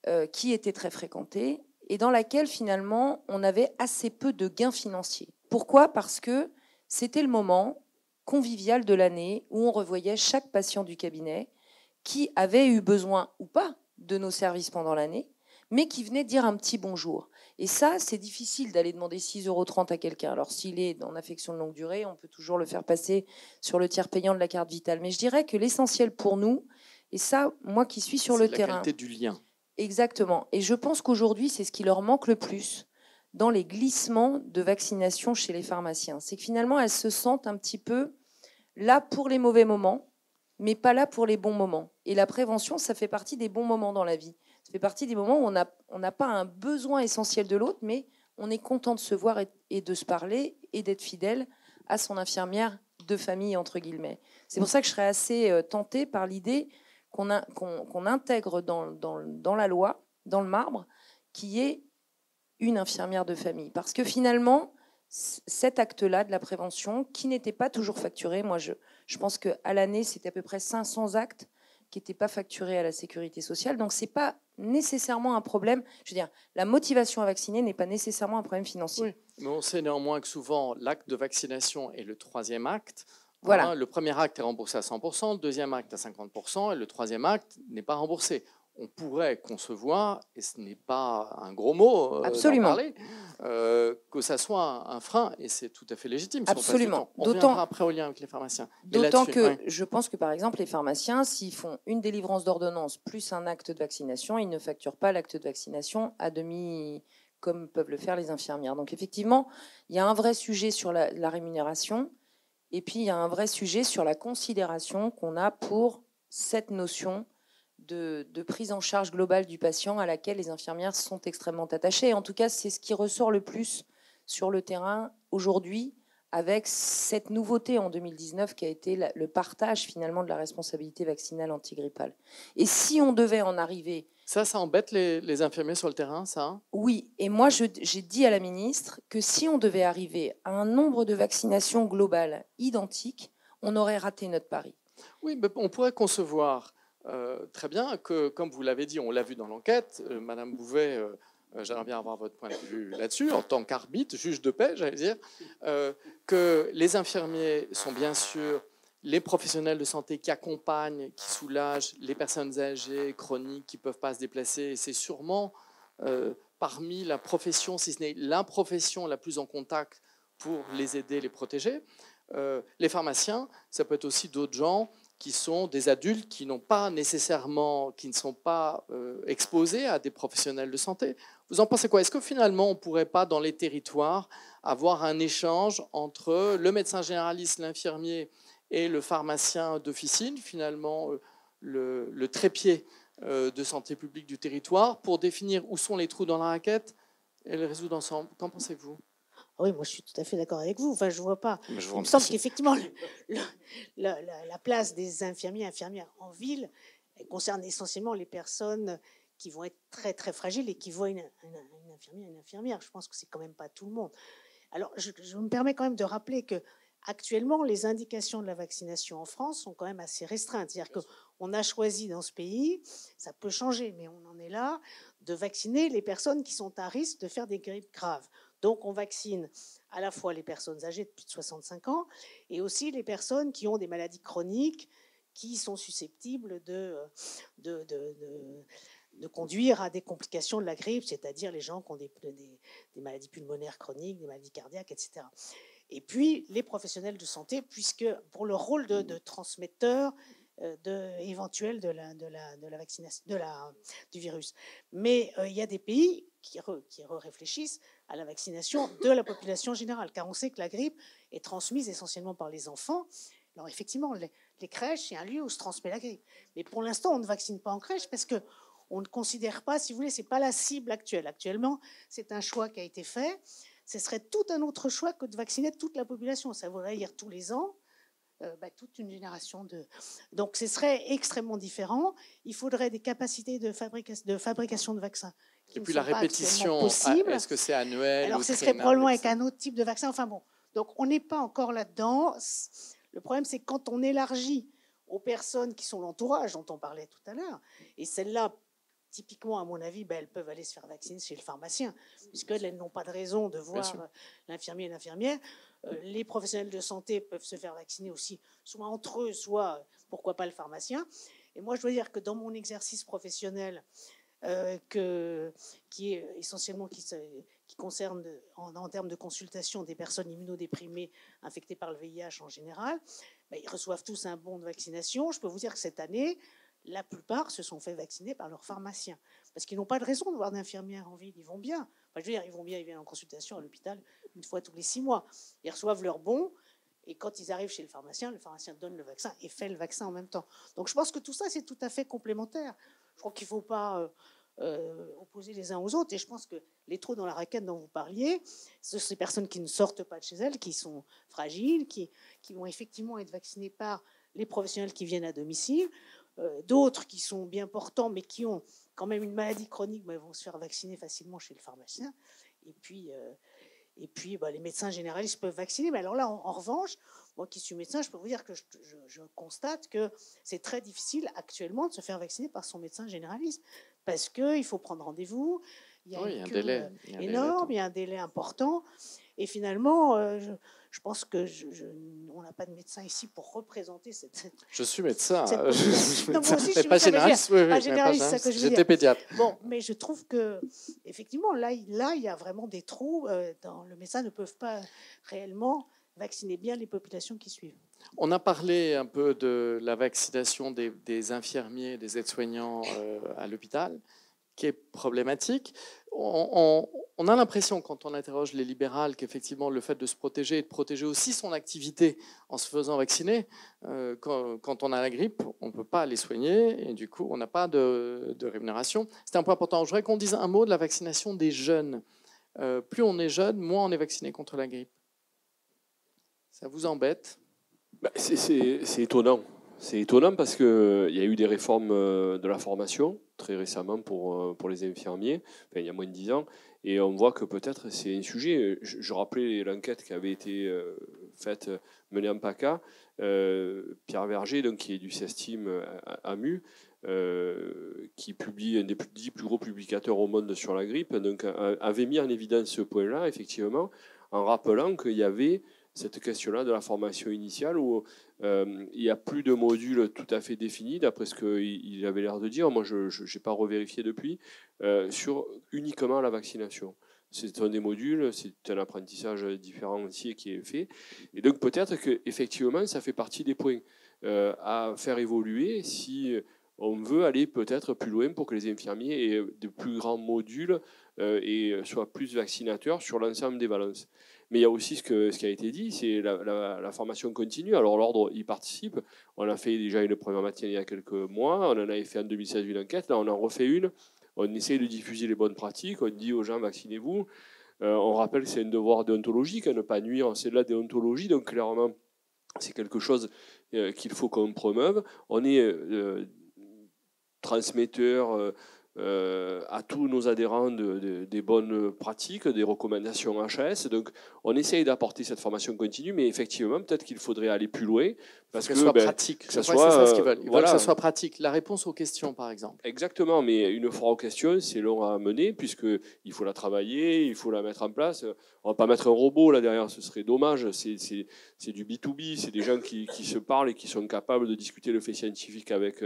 euh, qui était très fréquentée et dans laquelle finalement on avait assez peu de gains financiers. Pourquoi? Parce que c'était le moment convivial de l'année où on revoyait chaque patient du cabinet qui avait eu besoin ou pas de nos services pendant l'année mais qui venait dire un petit bonjour. Et ça, c'est difficile d'aller demander 6,30 euros à quelqu'un. Alors, s'il est en affection de longue durée, on peut toujours le faire passer sur le tiers payant de la carte vitale. Mais je dirais que l'essentiel pour nous, et ça, moi qui suis sur le la terrain. du lien. Exactement. Et je pense qu'aujourd'hui, c'est ce qui leur manque le plus dans les glissements de vaccination chez les pharmaciens. C'est que finalement, elles se sentent un petit peu là pour les mauvais moments, mais pas là pour les bons moments. Et la prévention, ça fait partie des bons moments dans la vie. Ça fait partie des moments où on n'a pas un besoin essentiel de l'autre, mais on est content de se voir et, de se parler et d'être fidèle à son infirmière de famille, entre guillemets. C'est pour ça que je serais assez euh, tentée par l'idée qu'on intègre dans, dans, la loi, dans le marbre, qui est une infirmière de famille. Parce que finalement, cet acte-là de la prévention, qui n'était pas toujours facturé, moi je, je pense qu'à l'année, c'était à peu près 500 actes qui n'étaient pas facturés à la sécurité sociale. Donc, ce n'est pas nécessairement un problème. Je veux dire, la motivation à vacciner n'est pas nécessairement un problème financier. Oui, mais on sait néanmoins que souvent, l'acte de vaccination est le troisième acte. Voilà. Hein, le premier acte est remboursé à 100%, le deuxième acte à 50%, et le troisième acte n'est pas remboursé on pourrait concevoir, et ce n'est pas un gros mot, euh, Absolument. Parler, euh, que ça soit un frein, et c'est tout à fait légitime. Absolument. on D'autant après au lien avec les pharmaciens. D'autant que je pense que par exemple les pharmaciens, s'ils font une délivrance d'ordonnance plus un acte de vaccination, ils ne facturent pas l'acte de vaccination à demi comme peuvent le faire les infirmières. Donc effectivement, il y a un vrai sujet sur la, rémunération Et puis, il y a un vrai sujet sur la considération qu'on a pour cette notion de, prise en charge globale du patient à laquelle les infirmières sont extrêmement attachées. en tout cas, c'est ce qui ressort le plus sur le terrain aujourd'hui avec cette nouveauté en 2019 qui a été le partage finalement de la responsabilité vaccinale antigrippale. Et si on devait en arriver... Ça, ça embête les, infirmiers sur le terrain, ça hein? Oui, et moi j'ai dit à la ministre que si on devait arriver à un nombre de vaccinations globales identiques, on aurait raté notre pari. Oui, mais on pourrait concevoir euh, très bien que, comme vous l'avez dit, on l'a vu dans l'enquête, euh, Madame Bouvet... Euh, euh, j'aimerais bien avoir votre point de vue là-dessus, en tant qu'arbitre, juge de paix, j'allais dire, que les infirmiers sont bien sûr les professionnels de santé qui accompagnent, qui soulagent les personnes âgées, chroniques, qui ne peuvent pas se déplacer. C'est sûrement parmi la profession, si ce n'est la profession la plus en contact pour les aider, les protéger. les pharmaciens, ça peut être aussi d'autres gens qui sont des adultes qui n'ont pas nécessairement, qui ne sont pas exposés à des professionnels de santé. Vous en pensez quoi? Est-ce que finalement, on ne pourrait pas, dans les territoires, avoir un échange entre le médecin généraliste, l'infirmier et le pharmacien d'officine, finalement, euh, le, trépied euh, de santé publique du territoire, pour définir où sont les trous dans la raquette et les résoudre ensemble? Qu'en pensez-vous? Oui, moi je suis tout à fait d'accord avec vous. Enfin, je vois pas. Il me semble qu'effectivement, la, la, place des infirmiers et infirmières en ville concerne essentiellement les personnes qui vont être très très fragiles et qui voient une, une, infirmière, une infirmière. Je pense que c'est quand même pas tout le monde. Alors, je, me permets quand même de rappeler que actuellement, les indications de la vaccination en France sont quand même assez restreintes. C'est-à-dire qu'on a choisi dans ce pays, ça peut changer, mais on en est là, de vacciner les personnes qui sont à risque de faire des grippes graves. Donc, on vaccine à la fois les personnes âgées de plus de 65 ans et aussi les personnes qui ont des maladies chroniques qui sont susceptibles de, de conduire à des complications de la grippe, c'est-à-dire les gens qui ont des, maladies pulmonaires chroniques, des maladies cardiaques, etc. Et puis les professionnels de santé, puisque pour le rôle de, transmetteur euh, éventuel de la, vaccination, du virus. Mais euh, il y a des pays qui, qui réfléchissent à la vaccination de la population générale, car on sait que la grippe est transmise essentiellement par les enfants. Alors effectivement, les, crèches, c'est un lieu où se transmet la grippe. Mais pour l'instant, on ne vaccine pas en crèche parce que on ne considère pas, si vous voulez, c'est pas la cible actuelle. Actuellement, c'est un choix qui a été fait. Ce serait tout un autre choix que de vacciner toute la population. Ça voudrait dire tous les ans, bah, toute une génération de. Donc, ce serait extrêmement différent. Il faudrait des capacités de, de fabrication de vaccins. Et puis la répétition, ah, est-ce que c'est annuel Alors, ce serait probablement avec un autre type de vaccin. Enfin bon, donc on n'est pas encore là-dedans. Le problème, c'est quand on élargit aux personnes qui sont l'entourage dont on parlait tout à l'heure, et celles-là typiquement, à mon avis, ben, elles peuvent aller se faire vacciner chez le pharmacien, puisqu'elles n'ont pas de raison de voir euh, l'infirmier et l'infirmière. Euh, les professionnels de santé peuvent se faire vacciner aussi, soit entre eux, soit, euh, pourquoi pas, le pharmacien. Et moi, je dois dire que dans mon exercice professionnel, que, qui est essentiellement qui, qui concerne en, termes de consultation des personnes immunodéprimées infectées par le VIH en général, ben, ils reçoivent tous un bon de vaccination. Je peux vous dire que cette année, la plupart se sont fait vacciner par leur pharmacien. Parce qu'ils n'ont pas de raison de voir d'infirmières en ville. Ils vont bien. je veux dire, ils vont bien, ils viennent en consultation à l'hôpital une fois tous les six mois. Ils reçoivent leur bon. Et quand ils arrivent chez le pharmacien, le pharmacien donne le vaccin et fait le vaccin en même temps. Donc je pense que tout ça, c'est tout à fait complémentaire. Je crois qu'il ne faut pas euh, euh, opposer les uns aux autres. Et je pense que les trous dans la raquette dont vous parliez, ce sont ces personnes qui ne sortent pas de chez elles, qui sont fragiles, qui, qui vont effectivement être vaccinées par les professionnels qui viennent à domicile. Euh, d'autres qui sont bien portants, mais qui ont quand même une maladie chronique, mais vont se faire vacciner facilement chez le pharmacien. Et puis, euh, et puis bah, les médecins généralistes peuvent vacciner. Mais alors là, en, revanche, moi qui suis médecin, je peux vous dire que je, constate que c'est très difficile actuellement de se faire vacciner par son médecin généraliste. Parce qu'il faut prendre rendez-vous, il y a, un délai, énorme, il y a un délai important. Et finalement, euh, je pense que je, on n'a pas de médecin ici pour représenter cette. Je suis médecin. non, moi aussi, je suis pas généraliste. Oui, pas généraliste, que je J'étais pédiatre. Bon, mais je trouve que effectivement, là, là, il y a vraiment des trous. Euh, dans, le médecin ne peuvent pas réellement vacciner bien les populations qui suivent. On a parlé un peu de la vaccination des, infirmiers, des aides-soignants euh, à l'hôpital, qui est problématique. On, a l'impression, quand on interroge les libérales, qu'effectivement, le fait de se protéger et de protéger aussi son activité en se faisant vacciner, euh, quand, on a la grippe, on ne peut pas les soigner et du coup, on n'a pas de, rémunération. C'est un point important. Je voudrais qu'on dise un mot de la vaccination des jeunes. Euh, plus on est jeune, moins on est vacciné contre la grippe. Ça vous embête? Bah, C'est étonnant. C'est étonnant parce qu'il euh, y a eu des réformes euh, de la formation très récemment pour, euh, pour les infirmiers, il y a moins de 10 ans, et on voit que peut-être c'est un sujet. Je, rappelais l'enquête qui avait été faite, menée en PACA. Pierre Verger, donc, qui est du CESTIM AMU, qui publie un des plus, 10 plus gros publicateurs au monde sur la grippe, donc, avait mis en évidence ce point-là, effectivement, en rappelant qu'il y avait cette question-là de la formation initiale où euh, il n'y a plus de modules tout à fait définis, d'après ce qu'il avait l'air de dire. Moi, je n'ai pas revérifié depuis, euh, sur uniquement la vaccination. C'est un des modules, c'est un apprentissage différencié qui est fait. Et donc peut-être qu'effectivement, ça fait partie des points euh, à faire évoluer si on veut aller peut-être plus loin pour que les infirmiers aient de plus grands modules et soient plus vaccinateurs sur l'ensemble des balances. Mais il y a aussi ce, qui a été dit, c'est la, formation continue. Alors l'ordre y participe. On a fait déjà une première matière il y a quelques mois. On en avait fait en 2016 une enquête. Là, on en refait une. On essaie de diffuser les bonnes pratiques. On dit aux gens vaccinez-vous. Euh, on rappelle que c'est un devoir déontologique, à ne pas nuire. C'est de la déontologie. Donc clairement, c'est quelque chose euh, qu'il faut qu'on promeuve. On est euh, transmetteur euh, à tous nos adhérents des bonnes pratiques, des recommandations HAS. Donc, on essaye d'apporter cette formation continue, mais effectivement, peut-être qu'il faudrait aller plus loin. Parce que, soit ben, pratique. Que ça soit, ça ce qu'ils veulent. Ils veulent que ça soit pratique. La réponse aux questions, par exemple. Exactement, mais une fois aux questions, c'est long à mener, puisqu'il faut la travailler, il faut la mettre en place. On ne va pas mettre un robot là derrière, ce serait dommage. C'est du B2B, c'est des gens qui, qui, se parlent et qui sont capables de discuter le fait scientifique avec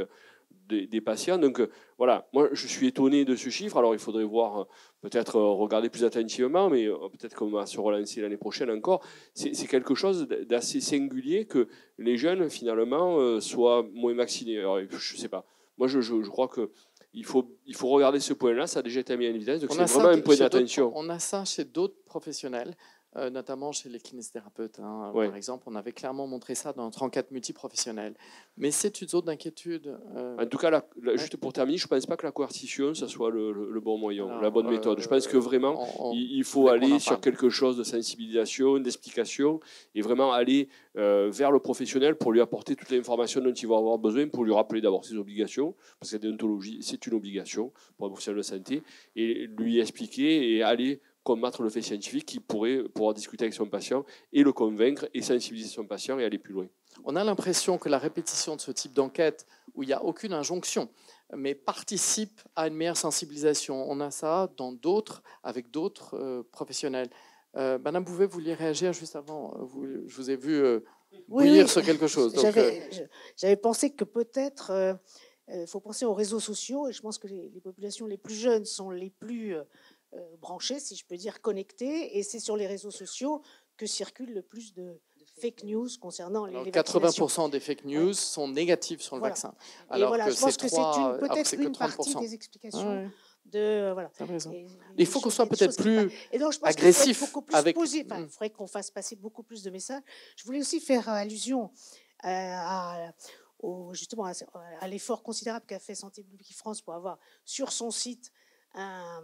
des, patients. Donc euh, voilà, moi je suis étonné de ce chiffre. Alors il faudrait voir, euh, peut-être euh, regarder plus attentivement, mais peut-être qu'on va se relancer l'année prochaine encore. C'est quelque chose d'assez singulier que les jeunes finalement soient moins vaccinés. Alors je sais pas. Moi je, je, crois que il faut, il faut regarder ce point-là, ça a déjà été mis en évidence, donc c'est vraiment un point d'attention. On a ça chez d'autres professionnels. Euh, notamment chez les kinésithérapeutes. Hein. Par exemple, on avait clairement montré ça dans notre enquête multiprofessionnelle. Mais c'est une zone d'inquiétude. Euh, en tout cas, juste pour terminer, je ne pense pas que la coercition, ça soit le, bon moyen, la bonne méthode. Je pense que vraiment, il, faut aller sur quelque chose de sensibilisation, d'explication, et vraiment aller euh, vers le professionnel pour lui apporter toute l'information dont il va avoir besoin, pour lui rappeler d'abord ses obligations, parce que la déontologie, c'est une obligation pour un professionnel de santé, et lui expliquer et aller combattre le fait scientifique qui pourrait pouvoir discuter avec son patient et le convaincre et sensibiliser son patient et aller plus loin. On a l'impression que la répétition de ce type d'enquête, où il n'y a aucune injonction, mais participe à une meilleure sensibilisation. On a ça dans d'autres, avec d'autres euh, professionnels. Euh, Madame Bouvet, vous vouliez réagir juste avant vous, Je vous ai vu euh, bouillir sur quelque chose. J'avais pensé que peut-être il faut penser aux réseaux sociaux, et je pense que les, les, populations les plus jeunes sont les plus euh, branchés, si je peux dire, connectés. Et c'est sur les réseaux sociaux que circulent le plus de, fake news concernant les, 80% des fake news sont négatives sur le vaccin. Alors voilà, que je pense que c'est peut-être une partie des explications. De, euh, voilà. il faut qu'on soit peut-être plus agressif. avec... Mm. il faudrait qu'on fasse passer beaucoup plus de messages. Je voulais aussi faire allusion à, justement à, l'effort considérable qu'a fait Santé publique France pour avoir sur son site un,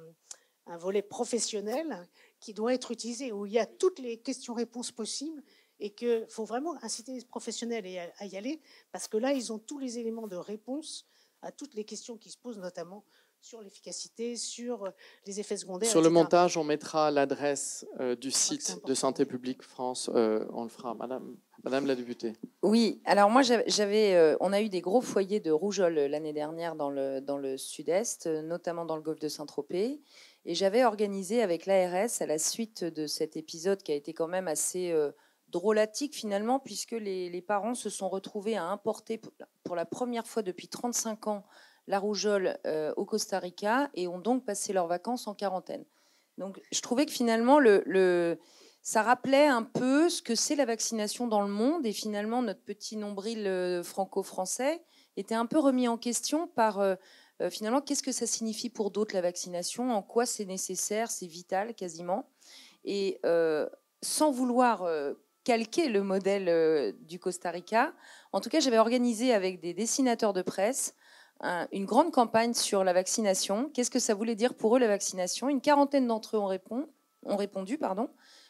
un volet professionnel qui doit être utilisé, où il y a toutes les questions-réponses possibles et qu'il faut vraiment inciter les professionnels à y aller, parce que là, ils ont tous les éléments de réponse à toutes les questions qui se posent, notamment sur l'efficacité, sur les effets secondaires. Sur le montage, on mettra l'adresse euh, du site de Santé publique France. Euh, on le fera, Madame, Madame la députée. Oui, alors moi, j'avais, euh, on a eu des gros foyers de rougeole l'année dernière dans le, dans le sud-est, notamment dans le golfe de Saint-Tropez. Et j'avais organisé avec l'ARS, à la suite de cet épisode qui a été quand même assez euh, drôlatique finalement, puisque les, parents se sont retrouvés à importer pour la première fois depuis 35 ans la rougeole euh, au Costa Rica et ont donc passé leurs vacances en quarantaine. Donc je trouvais que finalement, le, ça rappelait un peu ce que c'est la vaccination dans le monde et finalement notre petit nombril euh, franco-français était un peu remis en question par finalement, qu'est-ce que ça signifie pour d'autres la vaccination? En quoi c'est nécessaire? C'est vital quasiment. Et sans vouloir calquer le modèle du Costa Rica, en tout cas, j'avais organisé avec des dessinateurs de presse une grande campagne sur la vaccination. Qu'est-ce que ça voulait dire pour eux la vaccination? Une quarantaine d'entre eux ont, répondu. Pardon.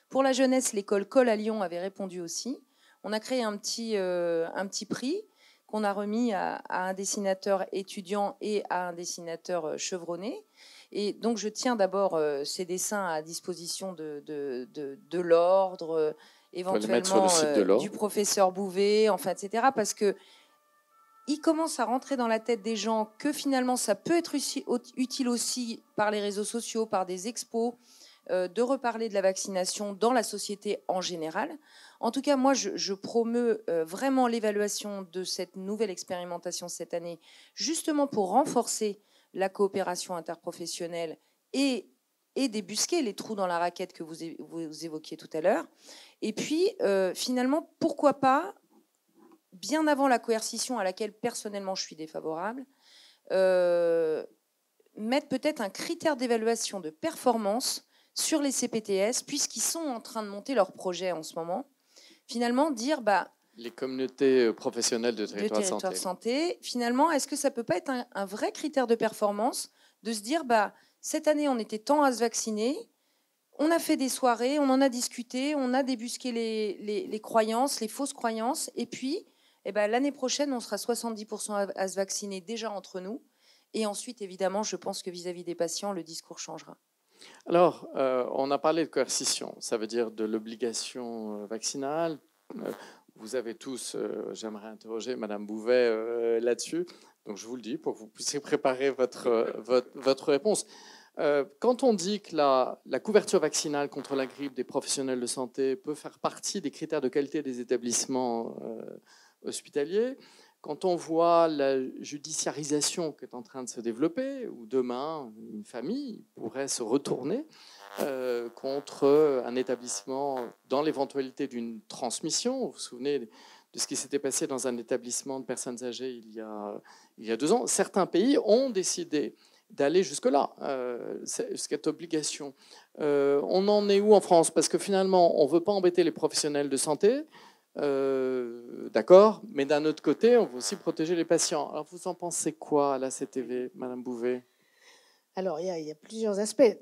Pour la jeunesse, l'école Col à Lyon avait répondu aussi. On a créé un petit, euh, un petit prix qu'on a remis à, un dessinateur étudiant et à un dessinateur euh, chevronné. Et donc, je tiens d'abord euh, ces dessins à disposition de, de, de, l'ordre, éventuellement du professeur Bouvet, enfin, etc. Parce que il commence à rentrer dans la tête des gens que finalement ça peut être utile aussi par les réseaux sociaux, par des expos, euh, de reparler de la vaccination dans la société en général. En tout cas, moi, je, je euh, vraiment l'évaluation de cette nouvelle expérimentation cette année, justement pour renforcer la coopération interprofessionnelle et, débusquer les trous dans la raquette que vous, évoquiez tout à l'heure. Et puis, euh, finalement, pourquoi pas bien avant la coercition à laquelle personnellement je suis défavorable, euh, mettre peut-être un critère d'évaluation de performance sur les CPTS, puisqu'ils sont en train de monter leur projet en ce moment. Finalement, dire bah, les communautés euh, professionnelles de territoire, de santé. santé. Finalement, est-ce que ça peut pas être un, vrai critère de performance de se dire bah cette année on était temps à se vacciner, on a fait des soirées, on en a discuté, on a débusqué les, les croyances, les fausses croyances, et puis eh ben, l'année prochaine, on sera 70% à, se vacciner déjà entre nous. Et ensuite, évidemment, je pense que vis-à-vis des patients, le discours changera. Alors, euh, on a parlé de coercition, ça veut dire de l'obligation euh, vaccinale. Euh, vous avez tous, j'aimerais interroger Madame Bouvet là-dessus, donc je vous le dis pour que vous puissiez préparer votre, votre, réponse. quand on dit que la, couverture vaccinale contre la grippe des professionnels de santé peut faire partie des critères de qualité des établissements hospitalier, quand on voit la judiciarisation qui est en train de se développer, où demain une famille pourrait se retourner euh, contre un établissement dans l'éventualité d'une transmission, vous vous souvenez de ce qui s'était passé dans un établissement de personnes âgées il y a, deux ans, certains pays ont décidé d'aller jusque-là, euh, cette obligation. Euh, on en est où en France? Parce que finalement, on ne veut pas embêter les professionnels de santé, euh, d'accord, mais d'un autre côté, on veut aussi protéger les patients. Alors, vous en pensez quoi à la CTV, Madame Bouvet? Alors, il y, a, plusieurs aspects.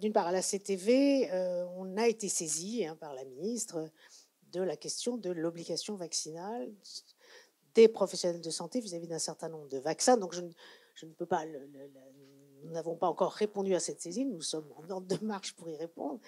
D'une part, à la CTV, euh, on a été saisi hein, par la ministre de la question de l'obligation vaccinale des professionnels de santé vis-à-vis d'un certain nombre de vaccins. Donc, je, ne peux pas. nous n'avons pas encore répondu à cette saisine. Nous sommes en ordre de marche pour y répondre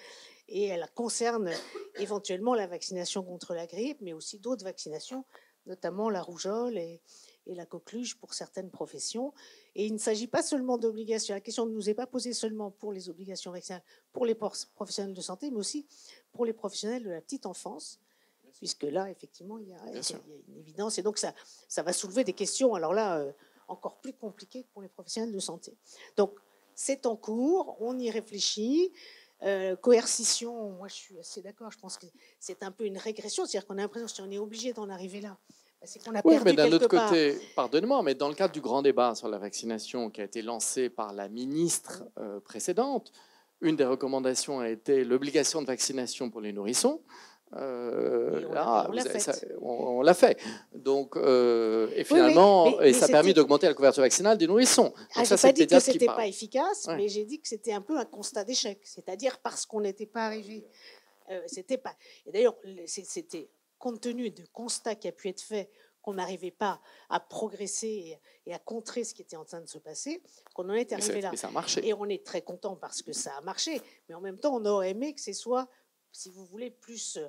et elle concerne éventuellement la vaccination contre la grippe, mais aussi d'autres vaccinations, notamment la rougeole et, la coqueluche pour certaines professions. Et il ne s'agit pas seulement d'obligations. La question ne nous est pas posée seulement pour les obligations vaccinales pour les professionnels de santé, mais aussi pour les professionnels de la petite enfance, puisque là, effectivement, il y, a, une évidence. Et donc, ça, ça va soulever des questions, alors là, euh, encore plus compliquées pour les professionnels de santé. Donc, c'est en cours, on y réfléchit. Euh, coercition, moi je suis assez d'accord, je pense que c'est un peu une régression, c'est-à-dire qu'on a l'impression si on est obligé d'en arriver là, bah, c'est qu'on a oui, mais d'un autre côté, pardonnez-moi, mais dans le cadre du grand débat sur la vaccination qui a été lancé par la ministre euh, précédente, une des recommandations a été l'obligation de vaccination pour les nourrissons. Euh, on, l'a fait. Donc, euh, et finalement, et ça a permis d'augmenter la couverture vaccinale des nourrissons. Ah, je n'ai pas dit que c'était pas efficace, mais j'ai dit que c'était un peu un constat d'échec. C'est-à-dire parce qu'on n'était pas arrivé. Euh, c'était pas. Et d'ailleurs, c'était compte tenu du constat qui a pu être fait qu'on n'arrivait pas à progresser et à contrer ce qui était en train de se passer, qu'on en est arrivé là. ça a marché. Et on est très content parce que ça a marché, mais en même temps, on aurait aimé que ce soit si vous voulez, plus,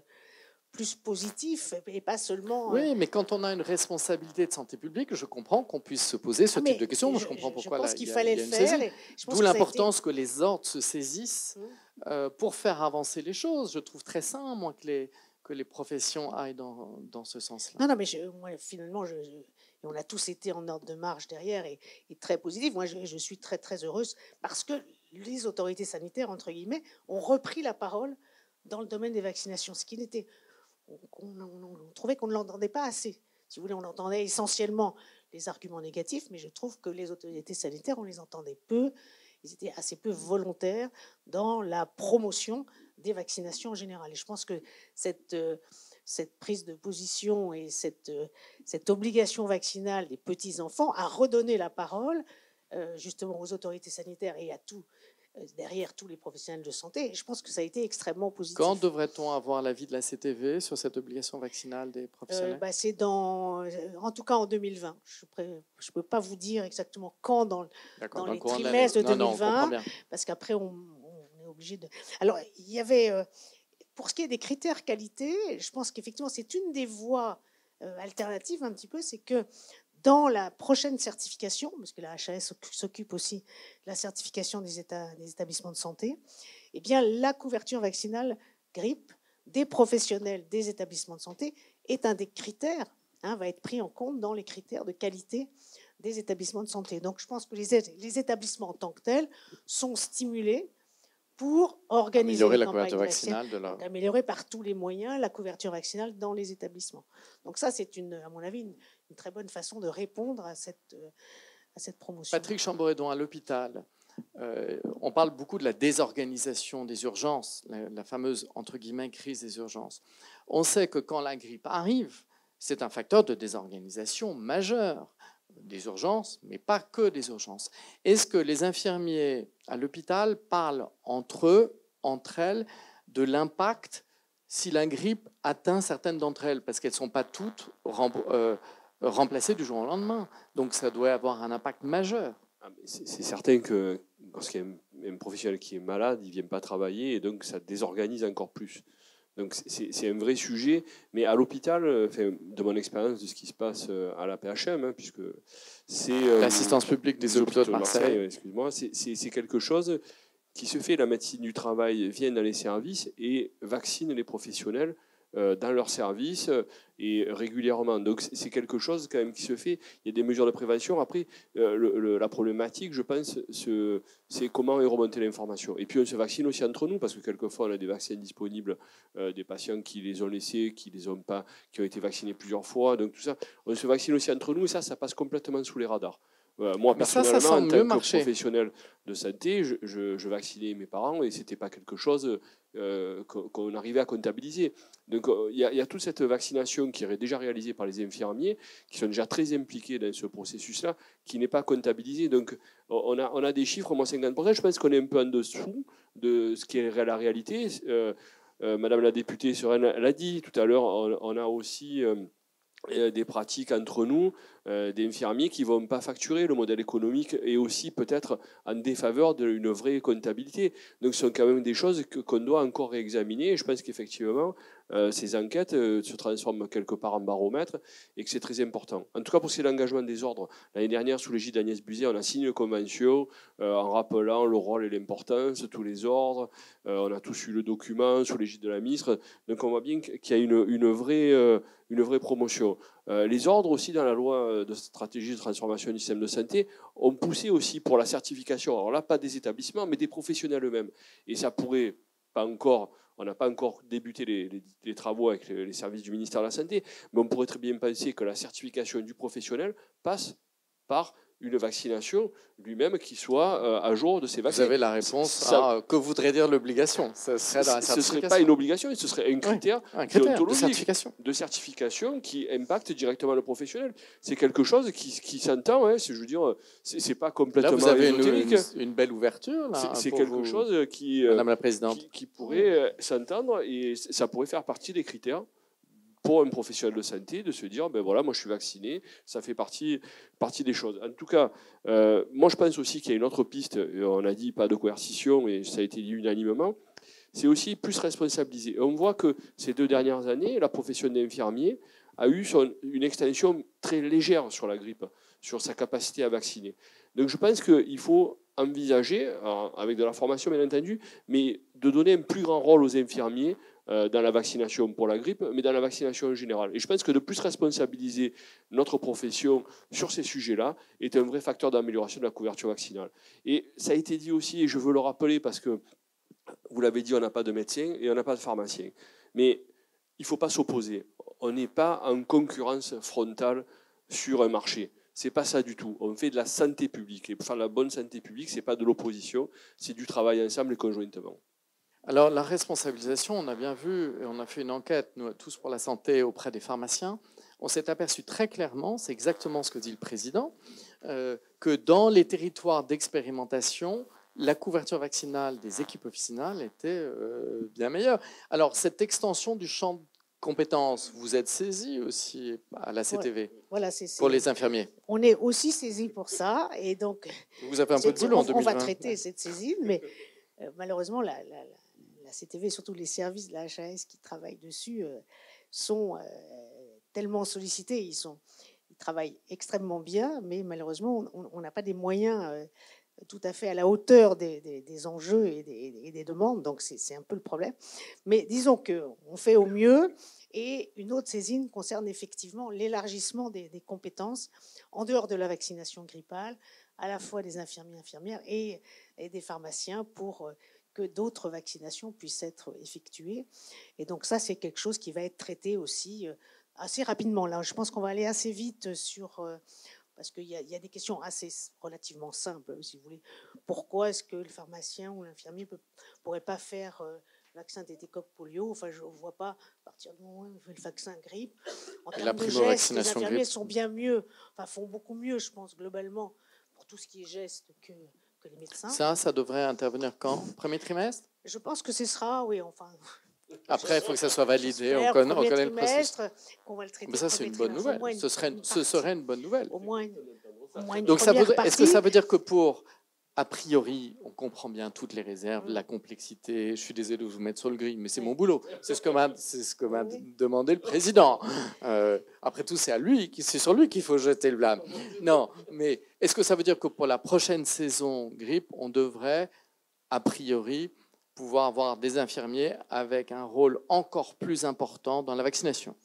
plus positif et pas seulement. Oui, euh, mais quand on a une responsabilité de santé publique, je comprends qu'on puisse se poser ce ah, type de questions. Moi, je, comprends pourquoi. Je pense qu'il fallait le faire. D'où l'importance que les ordres se saisissent hum. euh, pour faire avancer les choses. Je trouve très sain, moi, que les, que les professions aillent dans, dans ce sens-là. Non, non, mais moi, finalement, je, on a tous été en ordre de marche derrière et, et très positif. Moi, je, je, suis très, très heureuse parce que les autorités sanitaires, entre guillemets, ont repris la parole dans le domaine des vaccinations, ce qui n'était, on, trouvait qu'on ne l'entendait pas assez. Si vous voulez, on entendait essentiellement les arguments négatifs, mais je trouve que les autorités sanitaires, on les entendait peu, ils étaient assez peu volontaires dans la promotion des vaccinations en général. Et je pense que cette, euh, prise de position et cette, euh, cette obligation vaccinale des petits-enfants a redonné la parole euh, justement aux autorités sanitaires et à tout, derrière tous les professionnels de santé. Je pense que ça a été extrêmement positif. Quand devrait-on avoir l'avis de la CTV sur cette obligation vaccinale des professionnels? bah, C'est dans, en tout cas en 2020. Je ne peux pas vous dire exactement quand dans, dans les trimestres de, 2020, parce qu'après on, obligé de. Alors, il y avait, euh, pour ce qui est des critères qualité, je pense qu'effectivement, c'est une des voies euh, alternatives un petit peu, c'est que dans la prochaine certification, parce que la HAS s'occupe aussi de la certification des, états, des établissements de santé, eh bien, la couverture vaccinale grippe des professionnels des établissements de santé est un des critères, hein, va être pris en compte dans les critères de qualité des établissements de santé. Donc, je pense que les, établissements en tant que tels sont stimulés pour organiser améliorer la couverture vaccinale, de la... améliorer par tous les moyens la couverture vaccinale dans les établissements. Donc ça, c'est une, à mon avis, une, très bonne façon de répondre à cette, cette promotion. Patrick Chamboredon, à l'hôpital, euh, on parle beaucoup de la désorganisation des urgences, la, la, fameuse entre guillemets crise des urgences. On sait que quand la grippe arrive, c'est un facteur de désorganisation majeur des urgences, mais pas que des urgences. Est-ce que les infirmiers à l'hôpital parlent entre eux, entre elles, de l'impact si la grippe atteint certaines d'entre elles, parce qu'elles ne sont pas toutes euh, remplacées du jour au lendemain. Donc ça doit avoir un impact majeur. Ah, c'est certain que lorsqu'il y a un professionnel qui est malade, il ne vient pas travailler, et donc ça désorganise encore plus. Donc c'est un vrai sujet, mais à l'hôpital, euh, de mon expérience de ce qui se passe euh, à la PHM, hein, puisque c'est euh, l'assistance publique des hôpitaux de Marseille, excuse-moi, c'est quelque chose qui se fait. La médecine du travail vient dans les services et vaccine les professionnels dans leur service euh, et régulièrement. Donc c'est quelque chose quand même qui se fait. Il y a des mesures de prévention. Après, euh, la problématique, je pense, c'est comment est remontée l'information. Et puis on se vaccine aussi entre nous parce que quelquefois on a des vaccins disponibles, des patients qui les ont laissés, qui les ont pas, qui ont été vaccinés plusieurs fois. Donc tout ça, on se vaccine aussi entre nous et ça, ça passe complètement sous les radars. Moi, personnellement, en tant que professionnel de santé, je, je, vaccinais mes parents et ce n'était pas quelque chose euh, qu'on arrivait à comptabiliser. Donc euh, il y, a toute cette vaccination qui est déjà réalisée par les infirmiers, qui sont déjà très impliqués dans ce processus-là, qui n'est pas comptabilisé. Donc on a, on a des chiffres, moins 50%, je pense qu'on est un peu en dessous de ce qui est la réalité. Euh, Madame la députée Sereine l'a dit tout à l'heure, on, a aussi des pratiques entre nous, des infirmiers qui ne vont pas facturer. Le modèle économique et aussi peut-être en défaveur d'une vraie comptabilité. Donc ce sont quand même des choses qu'on doit encore réexaminer. Et je pense qu'effectivement, euh, ces enquêtes euh, se transforment quelque part en baromètre et que c'est très important. En tout cas, pour ce qui est l'engagement des ordres, l'année dernière, sous l'égide d'Agnès Buzet, on a signé une convention euh, en rappelant le rôle et l'importance de tous les ordres. on a tous eu le document sous l'égide de la ministre. Donc on voit bien qu'il y a une vraie promotion. les ordres aussi, dans la loi de stratégie de transformation du système de santé, ont poussé aussi pour la certification. Alors là, pas des établissements, mais des professionnels eux-mêmes. Et ça pourrait pas encore on n'a pas encore débuté les, travaux avec les, services du ministère de la Santé, mais on pourrait très bien penser que la certification du professionnel passe par une vaccination lui-même qui soit euh, à jour de ces vaccins. Vous avez la réponse à que voudrait dire l'obligation? Ce ne serait pas une obligation, ce serait un critère, de, certification. de certification qui impacte directement le professionnel. C'est quelque chose qui, qui s'entend, hein, je veux dire, c'est pas complètement là, vous avez une, une, belle ouverture. C'est quelque chose qui, euh, Madame la Présidente. qui, qui pourrait euh, s'entendre et ça pourrait faire partie des critères pour un professionnel de santé de se dire ben voilà moi je suis vacciné ça fait partie des choses. En tout cas euh, moi je pense aussi qu'il y a une autre piste on a dit pas de coercition et ça a été dit unanimement c'est aussi plus responsabiliser on voit que ces deux dernières années la profession d'infirmier a eu une extension très légère sur la grippe sur sa capacité à vacciner. Donc je pense qu'il faut envisager avec de la formation bien entendu mais de donner un plus grand rôle aux infirmiers euh, dans la vaccination pour la grippe, mais dans la vaccination en général. Et je pense que de plus responsabiliser notre profession sur ces sujets-là est un vrai facteur d'amélioration de la couverture vaccinale. Et ça a été dit aussi, et je veux le rappeler parce que vous l'avez dit, on n'a pas de médecin et on n'a pas de pharmacien. Mais il ne faut pas s'opposer. On n'est pas en concurrence frontale sur un marché. C'est pas ça du tout. On fait de la santé publique. Et pour faire la bonne santé publique, c'est pas de l'opposition, c'est du travail ensemble et conjointement. Alors la responsabilisation, on a bien vu, et on a fait une enquête, nous tous pour la santé, auprès des pharmaciens. On s'est aperçu très clairement, c'est exactement ce que dit le président, euh, que dans les territoires d'expérimentation, la couverture vaccinale des équipes officinales était euh, bien meilleure. Alors cette extension du champ de compétences, vous êtes saisi aussi à la CTV voilà, pour les infirmiers. On est aussi saisi pour ça, et donc vous avez un peu de boulot en 2020. On va traiter cette saisine, mais euh, malheureusement la CTV, surtout les services de la HAS qui travaillent dessus, euh, sont euh, tellement sollicités. Ils travaillent extrêmement bien, mais malheureusement, on n'a pas des moyens euh, tout à fait à la hauteur des, enjeux et des, demandes. Donc, c'est un peu le problème. Mais disons qu'on fait au mieux. Et une autre saisine concerne effectivement l'élargissement des, compétences en dehors de la vaccination grippale, à la fois des infirmiers, infirmières et, et des pharmaciens pour que d'autres vaccinations puissent être effectuées. Et donc ça, c'est quelque chose qui va être traité aussi euh, assez rapidement. Là, je pense qu'on va aller assez vite sur... Euh, parce qu'il y, a des questions assez relativement simples, si vous voulez. Pourquoi est-ce que le pharmacien ou l'infirmier ne pourrait pas faire le euh, vaccin tétécoque polio? Enfin, je ne vois pas, à partir du moment où on fait le vaccin grippe, en termes de gestes, les infirmiers sont bien mieux, enfin, font beaucoup mieux, je pense, globalement, pour tout ce qui est geste que les médecins. Ça, ça devrait intervenir quand? Premier trimestre? Je pense que ce sera, oui, enfin. Après, il faut que ça soit validé. On connaît, on connaît le processus. va le traiter Mais ça, c'est une bonne nouvelle. Ce serait, ce serait une bonne nouvelle. Au moins une, au moins une Donc, est-ce que ça veut dire que pour a priori, on comprend bien toutes les réserves, la complexité. Je suis désolé de vous mettre sur le gris, mais c'est mon boulot. C'est ce que m'a, ce demandé le président. Euh, après tout, c'est à lui, c'est sur lui qu'il faut jeter le blâme. Non, mais est-ce que ça veut dire que pour la prochaine saison grippe, on devrait, a priori, pouvoir avoir des infirmiers avec un rôle encore plus important dans la vaccination?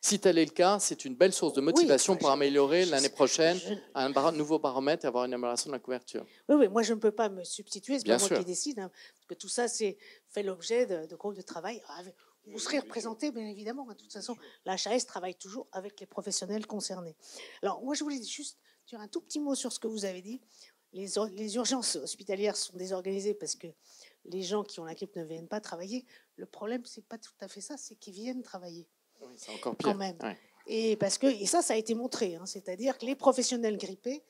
Si tel est le cas, c'est une belle source de motivation pour améliorer l'année prochaine un nouveau baromètre et avoir une amélioration de la couverture. Oui, oui, moi je ne peux pas me substituer, c'est pas moi qui décide, hein, parce que tout ça c'est fait l'objet de, groupes de travail. Vous serez représenté, bien évidemment. Hein, de toute façon, la HAS travaille toujours avec les professionnels concernés. Alors, moi, je voulais juste dire un tout petit mot sur ce que vous avez dit. Les, les urgences hospitalières sont désorganisées parce que les gens qui ont la grippe ne viennent pas travailler. Le problème, c'est pas tout à fait ça, c'est qu'ils viennent travailler c'est encore pire. Quand même. Et, parce que, et ça, ça a été montré. Hein, c'est-à-dire que les professionnels grippés,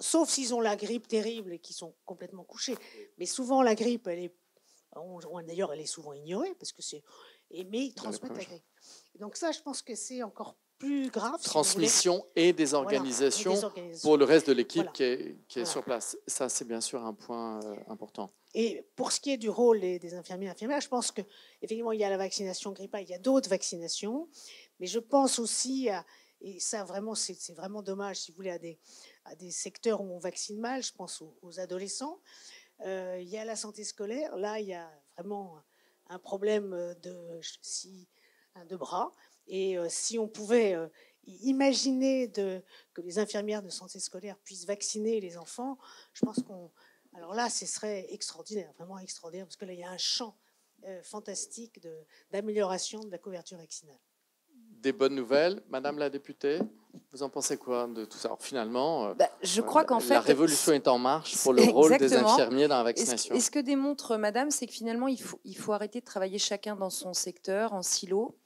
sauf s'ils ont la grippe terrible et qu'ils sont complètement couchés, mais souvent la grippe, elle est. D'ailleurs, elle est souvent ignorée parce que c'est. Mais ils transmettent la grippe. Donc, ça, je pense que c'est encore plus grave. Transmission et, des organisations pour le reste de l'équipe qui est, sur place. Ça, c'est bien sûr un point euh, important. Et pour ce qui est du rôle des, infirmiers et infirmières, je pense qu'effectivement, il y a la vaccination grippale, il y a d'autres vaccinations, mais je pense aussi, à, et ça vraiment, c'est vraiment dommage, si vous voulez, à des, à des secteurs où on vaccine mal, je pense aux, adolescents. Euh, il y a la santé scolaire, là, il y a vraiment un problème de, si, de bras. Et euh, si on pouvait euh, imaginer de, que les infirmières de santé scolaire puissent vacciner les enfants, je pense qu'on alors là, ce serait extraordinaire, vraiment extraordinaire, parce que là, il y a un champ euh, fantastique d'amélioration de, la couverture vaccinale. Des bonnes nouvelles, Madame la députée. Vous en pensez quoi de tout ça? Alors, Finalement, bah, je crois qu'en fait, la révolution est en marche pour le rôle des infirmiers dans la vaccination. Et ce, que démontre Madame, c'est que finalement, il faut, il faut arrêter de travailler chacun dans son secteur, en silo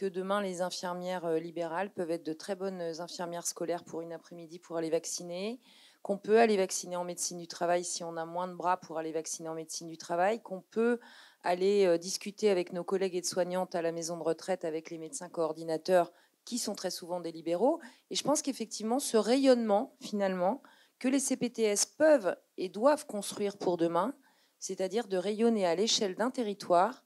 que demain les infirmières euh, libérales peuvent être de très bonnes infirmières scolaires pour une après-midi pour aller vacciner, qu'on peut aller vacciner en médecine du travail si on a moins de bras pour aller vacciner en médecine du travail, qu'on peut aller euh, discuter avec nos collègues aides-soignantes à la maison de retraite, avec les médecins coordinateurs, qui sont très souvent des libéraux. Et je pense qu'effectivement, ce rayonnement, finalement, que les CPTS peuvent et doivent construire pour demain, c'est-à-dire de rayonner à l'échelle d'un territoire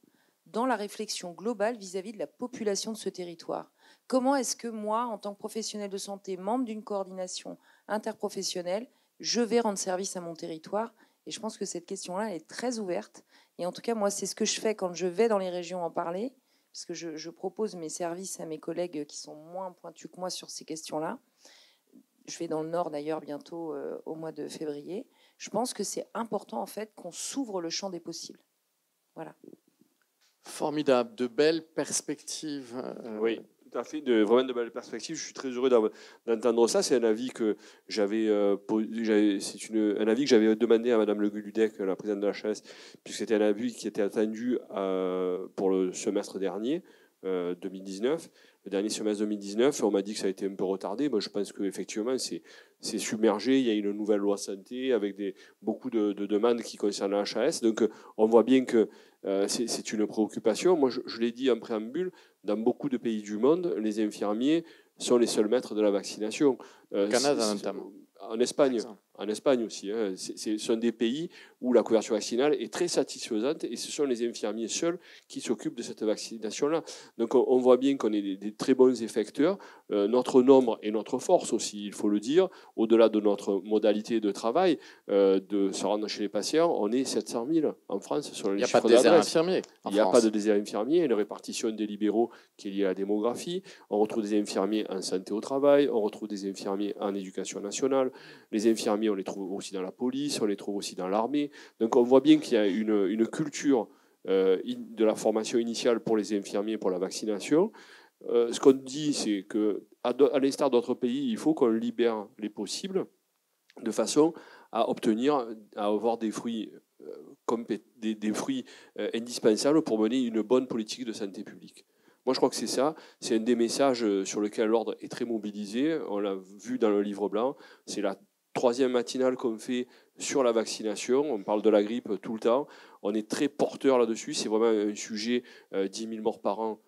dans la réflexion globale vis-à-vis -vis de la population de ce territoire. Comment est-ce que moi, en tant que professionnel de santé, membre d'une coordination, interprofessionnel, je vais rendre service à mon territoire? Et je pense que cette question-là est très ouverte. Et en tout cas, moi, c'est ce que je fais quand je vais dans les régions en parler, parce que je, propose mes services à mes collègues qui sont moins pointus que moi sur ces questions-là. Je vais dans le Nord d'ailleurs bientôt euh, au mois de février. Je pense que c'est important en fait qu'on s'ouvre le champ des possibles. Voilà. Formidable, de belles perspectives. Euh, oui tout à fait, de, vraiment de belles perspectives. Je suis très heureux d'entendre ça. C'est un avis que j'avais, euh, un avis que j'avais demandé à Madame Le Guludec, la présidente de la chaise, puisque c'était un avis qui était attendu euh, pour le semestre dernier, 2019 le dernier semestre 2019, on m'a dit que ça a été un peu retardé. Moi, je pense qu'effectivement, c'est submergé. Il y a une nouvelle loi santé avec beaucoup de, demandes qui concernent la HAS. Donc, on voit bien que euh, c'est une préoccupation. Moi, je, l'ai dit en préambule, dans beaucoup de pays du monde, les infirmiers sont les seuls maîtres de la vaccination. Euh, Canada, notamment. En Espagne en Espagne aussi. Hein. Ce sont des pays où la couverture vaccinale est très satisfaisante et ce sont les infirmiers seuls qui s'occupent de cette vaccination-là. Donc on, voit bien qu'on est des, très bons effecteurs. Euh, notre nombre et notre force aussi, il faut le dire, au-delà de notre modalité de travail, euh, de se rendre chez les patients, on est 700 000 en France sur le Il n'y a pas de désert infirmier. Il n'y a pas de désert infirmier. Il y a une répartition des libéraux qui est liée à la démographie. On retrouve des infirmiers en santé au travail, on retrouve des infirmiers en éducation nationale. Les infirmiers on les trouve aussi dans la police, on les trouve aussi dans l'armée. Donc on voit bien qu'il y a une, culture euh, de la formation initiale pour les infirmiers pour la vaccination. Euh, ce qu'on dit, c'est que, à, l'instar d'autres pays, il faut qu'on libère les possibles de façon à obtenir, à avoir des fruits, euh, des, fruits indispensables pour mener une bonne politique de santé publique. Moi, je crois que c'est ça. C'est un des messages sur lequel l'ordre est très mobilisé. On l'a vu dans le livre blanc. C'est la troisième matinale qu'on fait sur la vaccination. On parle de la grippe tout le temps. On est très porteur là-dessus. C'est vraiment un sujet. 10 euh, 000 morts par an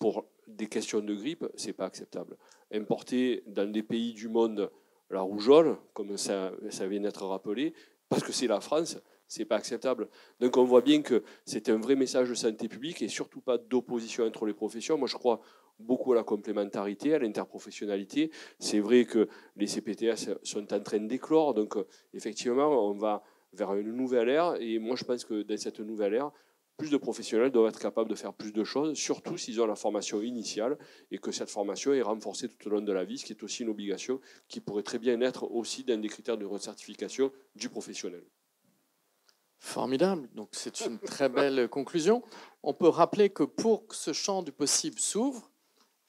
pour des questions de grippe, c'est pas acceptable. Importer dans des pays du monde la rougeole, comme ça, ça vient d'être rappelé, parce que c'est la France, c'est pas acceptable. Donc on voit bien que c'est un vrai message de santé publique et surtout pas d'opposition entre les professions. Moi je crois beaucoup à la complémentarité, à l'interprofessionnalité. C'est vrai que les CPTS sont en train d'éclore, donc euh, effectivement, on va vers une nouvelle ère. Et moi, je pense que dans cette nouvelle ère, plus de professionnels doivent être capables de faire plus de choses, surtout s'ils ont la formation initiale et que cette formation est renforcée tout au long de la vie, ce qui est aussi une obligation qui pourrait très bien être aussi dans des critères de recertification du professionnel. Formidable. Donc c'est une très belle conclusion. On peut rappeler que pour que ce champ du possible s'ouvre,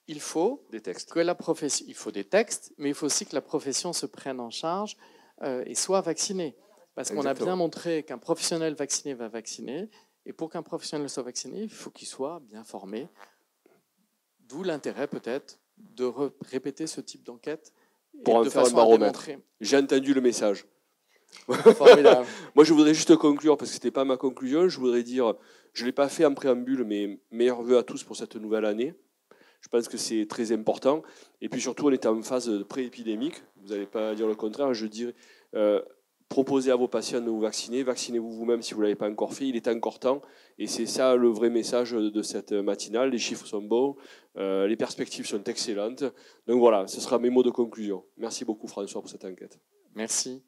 il faut des textes. Que la profession, il faut des textes, mais il faut aussi que la profession se prenne en charge euh, et soit vaccinée. Parce qu'on a bien montré qu'un professionnel vacciné va vacciner, et pour qu'un professionnel soit vacciné, il faut qu'il soit bien formé. D'où l'intérêt peut-être de répéter ce type d'enquête pour en faire un baromètre. J'ai entendu le message. Moi, je voudrais juste conclure, parce que ce n'était pas ma conclusion. Je voudrais dire, je ne l'ai pas fait en préambule, mais meilleurs voeux à tous pour cette nouvelle année. Je pense que c'est très important. Et puis surtout, on est en phase pré-épidémique. Vous n'allez pas dire le contraire. Je dirais, euh, proposez à vos patients de vous vacciner. Vaccinez-vous vous-même si vous ne l'avez pas encore fait. Il est encore temps. Et c'est ça le vrai message de cette matinale. Les chiffres sont bons. Euh, les perspectives sont excellentes. Donc voilà, ce sera mes mots de conclusion. Merci beaucoup François pour cette enquête. Merci.